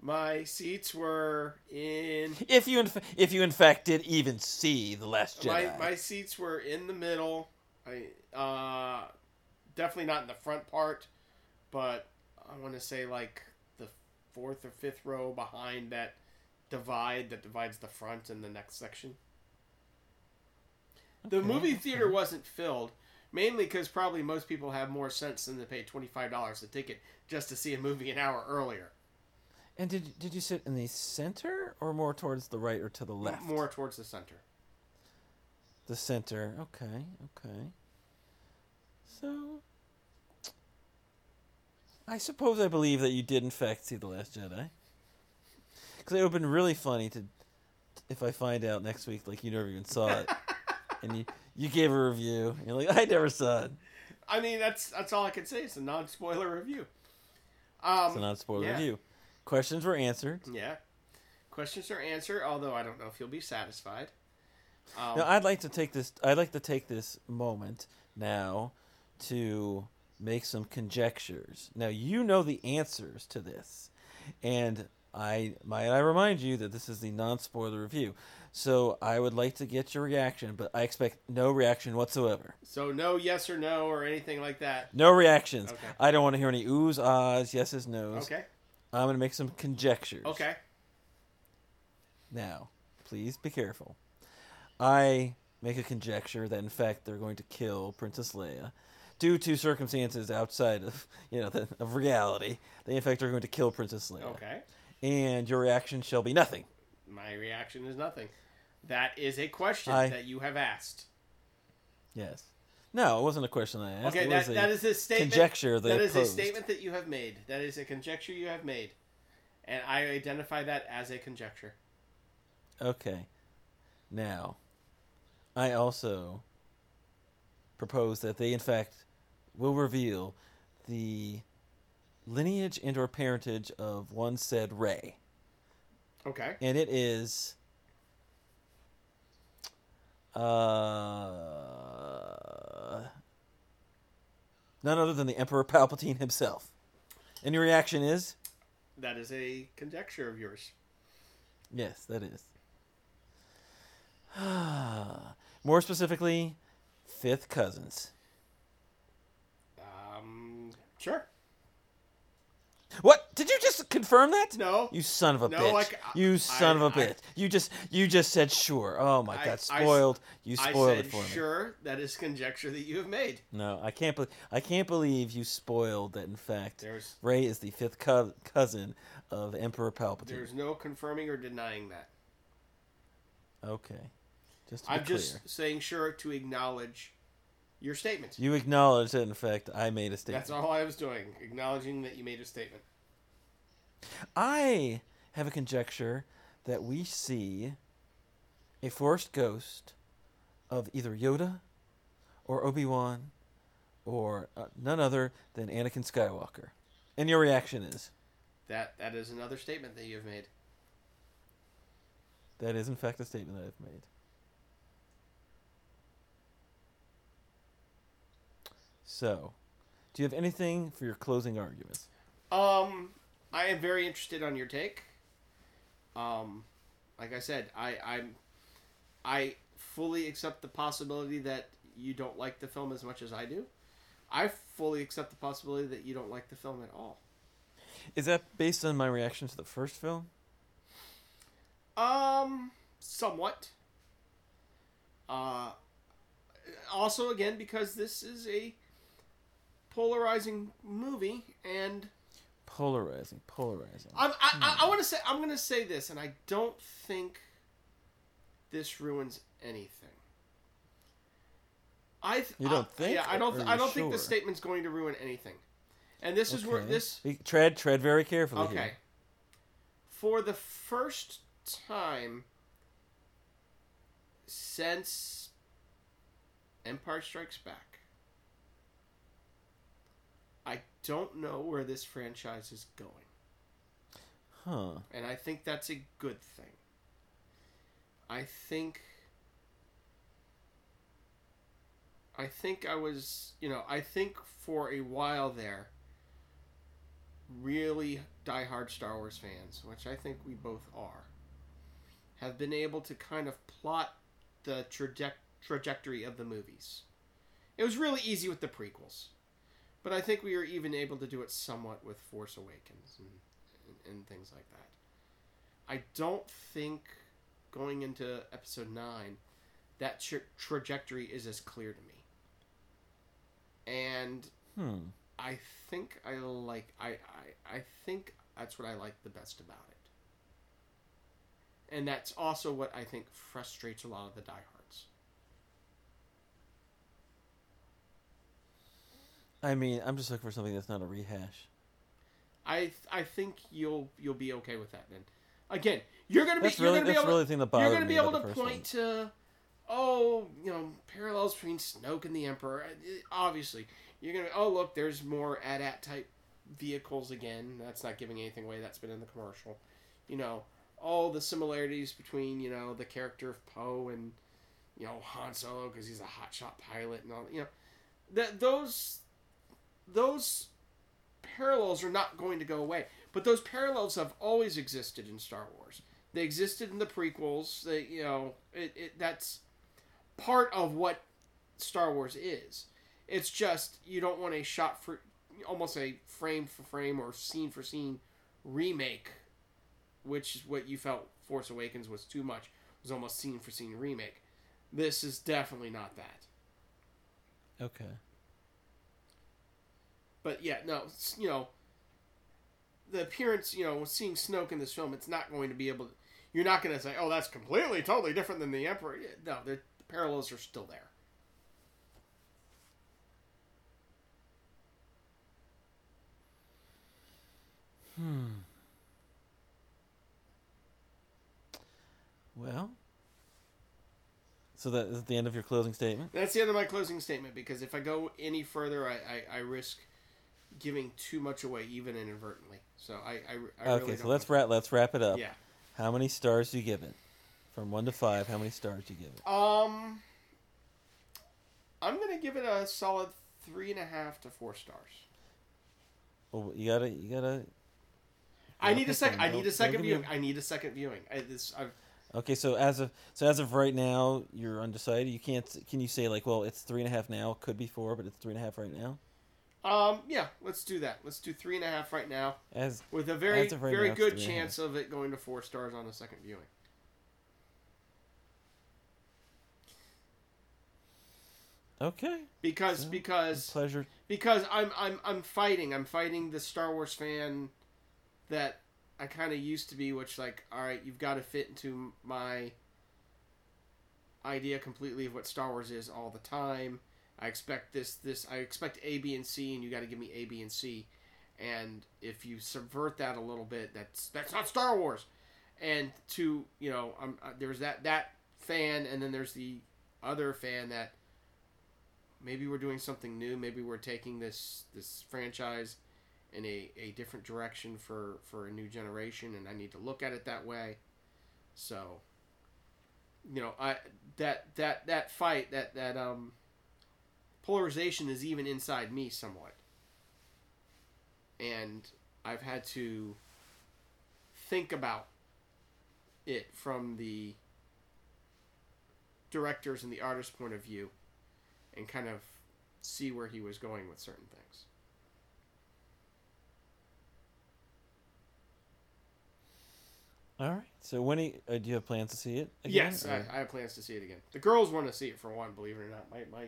My seats were in If you in fa- if you in fact did even see the Last my Jedi. my seats were in the middle. I uh definitely not in the front part, but I want to say like the fourth or fifth row behind that divide that divides the front and the next section. The Okay, movie theater wasn't filled, mainly because probably most people have more sense than to pay twenty five dollars a ticket just to see a movie an hour earlier. And did did you sit in the center or more towards the right or to the left? More towards the center. the center. Okay, okay. So I suppose I believe that you did in fact see the Last Jedi. Because it would have been really funny to if I find out next week like you never even saw it, and you you gave a review. And you're like I never saw it. I mean, that's that's all I can say. It's a non spoiler review. Um, It's a non-spoiler yeah. review. Questions were answered. Yeah. Questions are answered, although I don't know if you'll be satisfied. Um, Now, I'd like to take this. I'd like to take this moment now to make some conjectures. Now you know the answers to this, and I might I remind you that this is the non-spoiler review. So I would like to get your reaction, but I expect no reaction whatsoever. So no yes or no or anything like that. No reactions. Okay. I don't want to hear any oohs, ahs, yeses, nos. Okay. I'm going to make some conjectures. Okay. Now, please be careful. I make a conjecture that in fact they're going to kill Princess Leia due to circumstances outside of you know the, of reality. They in fact are going to kill Princess Leia. Okay. And your reaction shall be nothing. My reaction is nothing. That is a question I- that you have asked. Yes. No, it wasn't a question I asked. Okay, it that, that is a statement. conjecture that is a statement that you have made. That is a conjecture you have made, and I identify that as a conjecture. Okay. Now, I also propose that they, in fact, will reveal the lineage and or parentage of one said Rey. Okay. And it is... Uh, none other than the Emperor Palpatine himself. And your reaction is? That is a conjecture of yours. Yes, that is. More specifically, fifth cousins. Um, sure. What? Did you just confirm that? No. You son of a No, bitch. I c- you son I- of a I- bitch. you just you just said sure. Oh my god, spoiled. you spoiled it for me. sure. That is conjecture that you have made. No, I can't believe I can't believe you spoiled that in fact There's Rey is the fifth co- cousin of Emperor Palpatine. there's no confirming or denying that. Okay. Just to be I'm clear. just saying sure to acknowledge your statement. You acknowledge that in fact I made a statement. That's all I was doing, acknowledging that you made a statement. I have a conjecture that we see a forced ghost of either Yoda or Obi Wan or uh, none other than Anakin Skywalker. And your reaction is That that is another statement that you have made. that is in fact a statement that I've made. So, do you have anything for your closing arguments? Um, I am very interested on your take. Um, like I said, I I'm I fully accept the possibility that you don't like the film as much as I do. I fully accept the possibility that you don't like the film at all. Is that based on my reaction to the first film? Um, somewhat. Uh, also again because this is a polarizing movie, and Polarizing, polarizing. I'm, I I, hmm. I want to say I'm going to say this, and I don't think this ruins anything. I th- You don't I- think, Yeah, I don't. or I don't think the statement's going to ruin anything. And this is where this tread tread very carefully. Okay. here. For the first time since Empire Strikes Back, I don't know where this franchise is going. Huh. And I think that's a good thing. I think. I think I was, you know, I think for a while there, really diehard Star Wars fans, which I think we both are, have been able to kind of plot the traje- trajectory of the movies. It was really easy with the prequels, but I think we were even able to do it somewhat with Force Awakens and, and, and things like that. I don't think going into Episode Nine, that tra- trajectory is as clear to me, and Hmm. I think I like I, I I think that's what I like the best about it. And that's also what I think frustrates a lot of the diehards. I mean, I'm just looking for something that's not a rehash. I I think you'll you'll be okay with that then. Again, you're gonna be That's you're really gonna be able really that you're gonna be able to point to oh you know parallels between Snoke and the Emperor. Uh, Obviously, you're gonna oh look there's more AT-AT type vehicles again. That's not giving anything away. That's been in the commercial. You know all the similarities between you know the character of Poe and you know Han Solo because he's a hotshot pilot and all. You know that those those parallels are not going to go away. But those parallels have always existed in Star Wars. They existed in the prequels. They, you know, it, it that's part of what Star Wars is. It's just you don't want a shot for almost a frame for frame or scene for scene remake, which is what you felt Force Awakens was too much. It was almost scene for scene remake. This is definitely not that. Okay. But yeah, no, you know, the appearance, you know, seeing Snoke in this film, it's not going to be able to. You're not going to say, "Oh, that's completely, totally different than the Emperor." No, the parallels are still there. Hmm. Well. So that is the end of your closing statement. That's the end of my closing statement because if I go any further, I, I, I risk giving too much away, even inadvertently. So I, I, I okay, really so let's wrap. Let's wrap it up. Yeah. How many stars do you give it? From one to five, how many stars do you give it? Um, I'm gonna give it a solid three and a half to four stars. Well, you gotta, you gotta. I need a second. I need a second viewing. I need a second viewing. I, this, I've, Okay, so as of so as of right now, you're undecided. You can't. Can you say like, well, it's three and a half now, could be four, but it's three and a half right now? Um, yeah, let's do that. Let's do three and a half right now, As with a very, of very good three and a chance of it going to four stars on a second viewing. okay, Because, So, because, pleasure. because I'm, I'm, I'm fighting. I'm fighting the Star Wars fan that I kind of used to be. Which, like, all right, you've got to fit into my idea completely of what Star Wars is all the time. I expect this, this. I expect A, B, and C, and you got to give me A, B, and C. And if you subvert that a little bit, that's that's not Star Wars. And to you know, um, there's that that fan, and then there's the other fan that maybe we're doing something new. Maybe we're taking this this franchise in a, a different direction for for a new generation, and I need to look at it that way. So, you know, I that that that fight that that um polarization is even inside me somewhat, and I've had to think about it from the director's and the artist's point of view and kind of see where he was going with certain things. All right. So when do you, uh, do you have plans to see it? Again, yes, I, I have plans to see it again. The girls want to see it for one, believe it or not. My my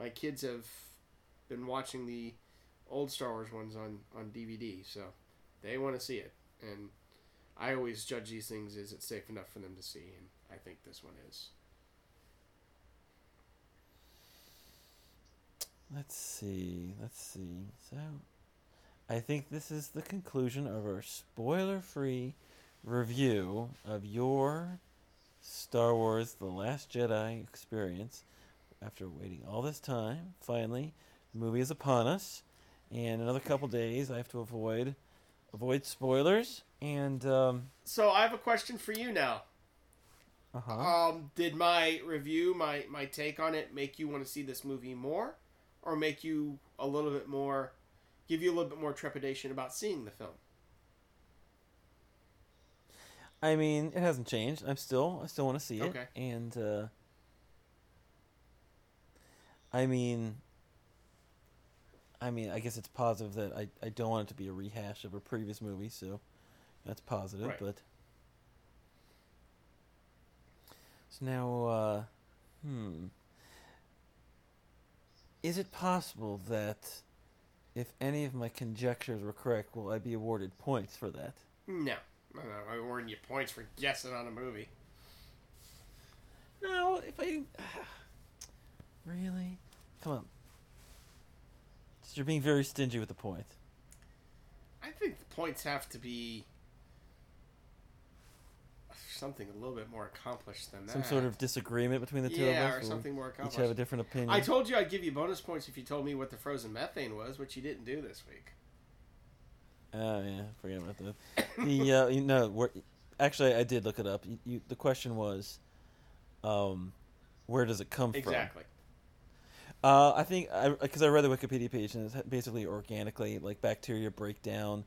my kids have been watching the old Star Wars ones on on DVD, so they want to see it. And I always judge these things: is it safe enough for them to see? And I think this one is. Let's see. Let's see. So, I think this is the conclusion of our spoiler-free review of your Star Wars: The Last Jedi experience. After waiting all this time, finally, the movie is upon us, and another couple days I have to avoid avoid spoilers. And um, So I have a question for you now. uh huh. Um, did my review, my my take on it, make you want to see this movie more, or make you a little bit more, give you a little bit more trepidation about seeing the film? I mean, it hasn't changed. I'm still, I still want to see it. Okay. And uh, I mean, I mean, I guess it's positive that I, I don't want it to be a rehash of a previous movie, so that's positive. Right. But so now, uh, hmm, is it possible that if any of my conjectures were correct, will I be awarded points for that? No, no, no. I'm awarding you points for guessing on a movie. No, if I really, come on. You're being very stingy with the points. I think the points have to be something a little bit more accomplished than that. Some sort of disagreement between the two yeah, of or us. or something more accomplished. Each have a different opinion. I told you I'd give you bonus points if you told me what the frozen methane was, which you didn't do this week. Oh yeah, forget about that. the uh, you know, where, actually, I did look it up. You, you, the question was, um, where does it come from? Exactly. Uh, I think because I, I read the Wikipedia page and it's basically organically like bacteria break down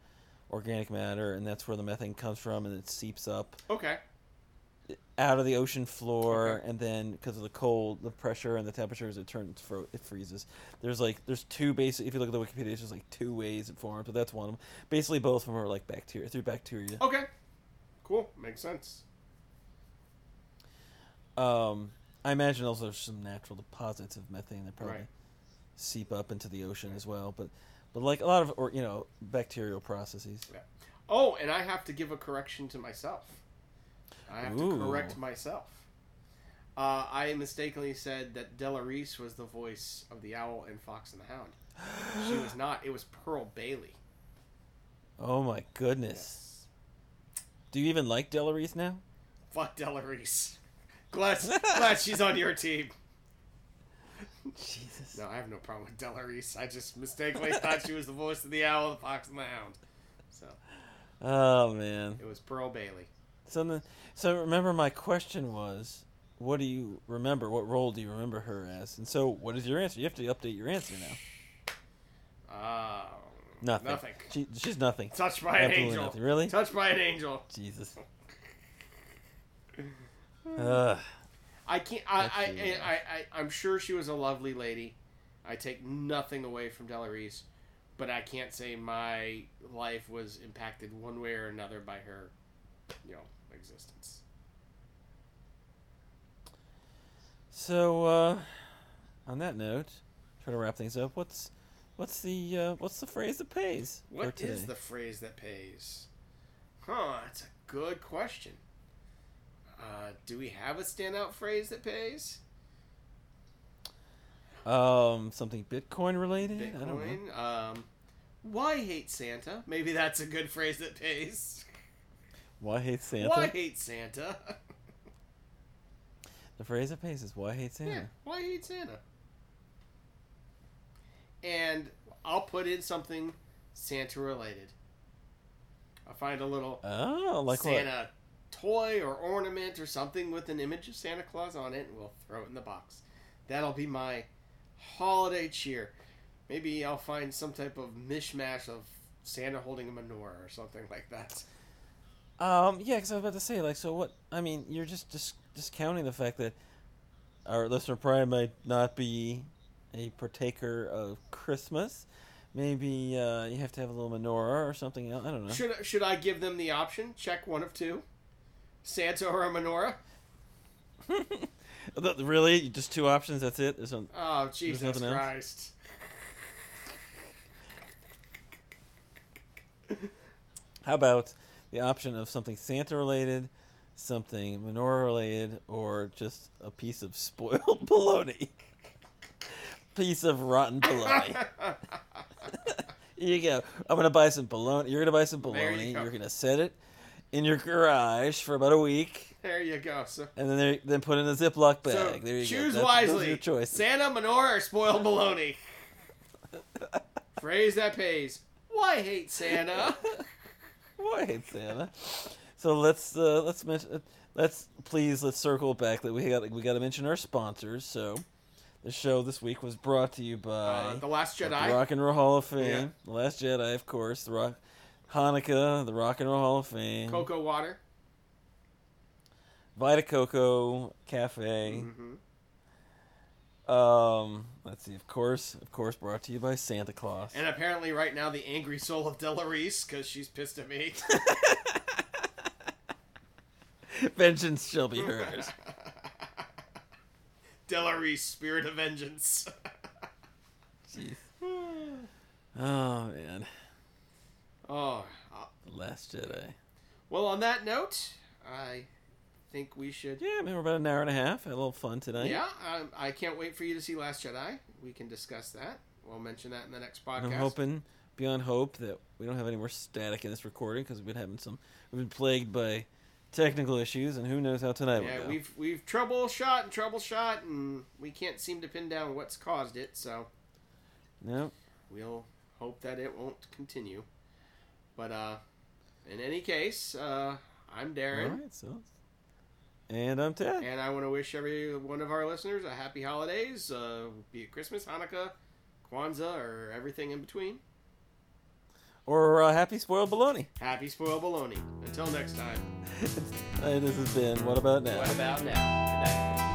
organic matter and that's where the methane comes from and it seeps up Okay. out of the ocean floor Okay. and then because of the cold the pressure and the temperatures it turns fro- it freezes there's like there's two basic if you look at the wikipedia there's like two ways it forms but that's one of them basically both of them are like bacteria through bacteria Okay. Cool. Makes sense. um i imagine also there's some natural deposits of methane that probably Right. seep up into the ocean as well but but like a lot of or you know bacterial processes Oh, and I have to give a correction to myself. I have to correct myself. Uh, I mistakenly said that Della Reese was the voice of the owl in Fox and the Hound. She was not. It was Pearl Bailey. oh my goodness do you even like Della Reese now Fuck Della Reese. Glad, glad she's on your team. jesus No, I have no problem with Della Reese. I just mistakenly thought she was the voice of the owl the Fox and the Hound. So oh man it was Pearl Bailey. So, the, so remember, my question was, what do you remember? What role do you remember her as? And so, what is your answer? You have to update your answer now. Uh, Nothing. Nothing. She, she's nothing. Touched by an angel. nothing. Really? Touched by an angel. Jesus. Ugh. I can't. I, That's I, uh, I, I, I'm sure she was a lovely lady. I take nothing away from Della Reese, but I can't say my life was impacted one way or another by her, you know, existence. So, uh, on that note, try to wrap things up. What's what's the uh, what's the phrase that pays for What today? is the phrase that pays? Huh, that's a good question. Uh, do we have a standout phrase that pays? um something Bitcoin related? I don't know. Bitcoin. Um, why hate Santa? Maybe that's a good phrase that pays. Why hate Santa? Why hate Santa? The phrase that pays is why hate Santa. Yeah, why hate Santa? And I'll put in something Santa related. I'll find a little Oh, like what? Toy or ornament or something with an image of Santa Claus on it, and we'll throw it in the box. That'll be my holiday cheer. Maybe I'll find some type of mishmash of Santa holding a menorah or something like that. Um, yeah, because I was about to say, like, so what? I mean, you're just dis- discounting the fact that our listener probably might not be a partaker of Christmas. Maybe uh, you have to have a little menorah or something else. I don't know. Should should I give them the option? Check one of two. Santa or a menorah? Really? Just two options? That's it? There's no- Oh Jesus? Christ! How about the option of something Santa related, something menorah related, or just a piece of spoiled bologna? piece of rotten bologna. Here you go. I'm gonna buy some bologna. You're gonna buy some you bologna. go. You're gonna set it in your garage for about a week, there you go. So, and then there, then put in a Ziploc bag. so there you choose go. That's, wisely. Those are your choices. Santa, menorah, or spoiled bologna. Phrase that pays. Why hate Santa? Why hate Santa? So let's uh, let's mention let's please let's circle back that we got we got to mention our sponsors. So the show this week was brought to you by Uh, the Last the Jedi. Rock and Roll Hall of Fame, Yeah. The Last Jedi, of course, the Rock Hanukkah, the Rock and Roll Hall of Fame, Cocoa water. Vita Coco Cafe. hmm Um, let's see, of course, of course, brought to you by Santa Claus. And apparently, right now, the angry soul of Della Reese because she's pissed at me. Vengeance shall be hers. Della Reese, spirit of vengeance. Jeez. Oh man, oh, uh, Last Jedi. well. On that note, I think we should. Yeah, I mean, we're about an hour and a half. Had a little fun tonight. Yeah, um, I can't wait for you to see Last Jedi. We can discuss that. We'll mention that in the next podcast. I'm hoping beyond hope that we don't have any more static in this recording because we've been having some. We've been plagued by technical issues, and who knows how tonight will Yeah, go. we've we've troubleshot and troubleshot, and we can't seem to pin down what's caused it. So No, we'll hope that it won't continue. But uh, in any case, uh, I'm Darren. right. So And I'm Ted. And I want to wish every one of our listeners a happy holidays, uh, be it Christmas, Hanukkah, Kwanzaa, or everything in between. Or uh, happy spoiled baloney. Happy spoiled baloney. Until next time. and this has been What About Now? What about now? Good night.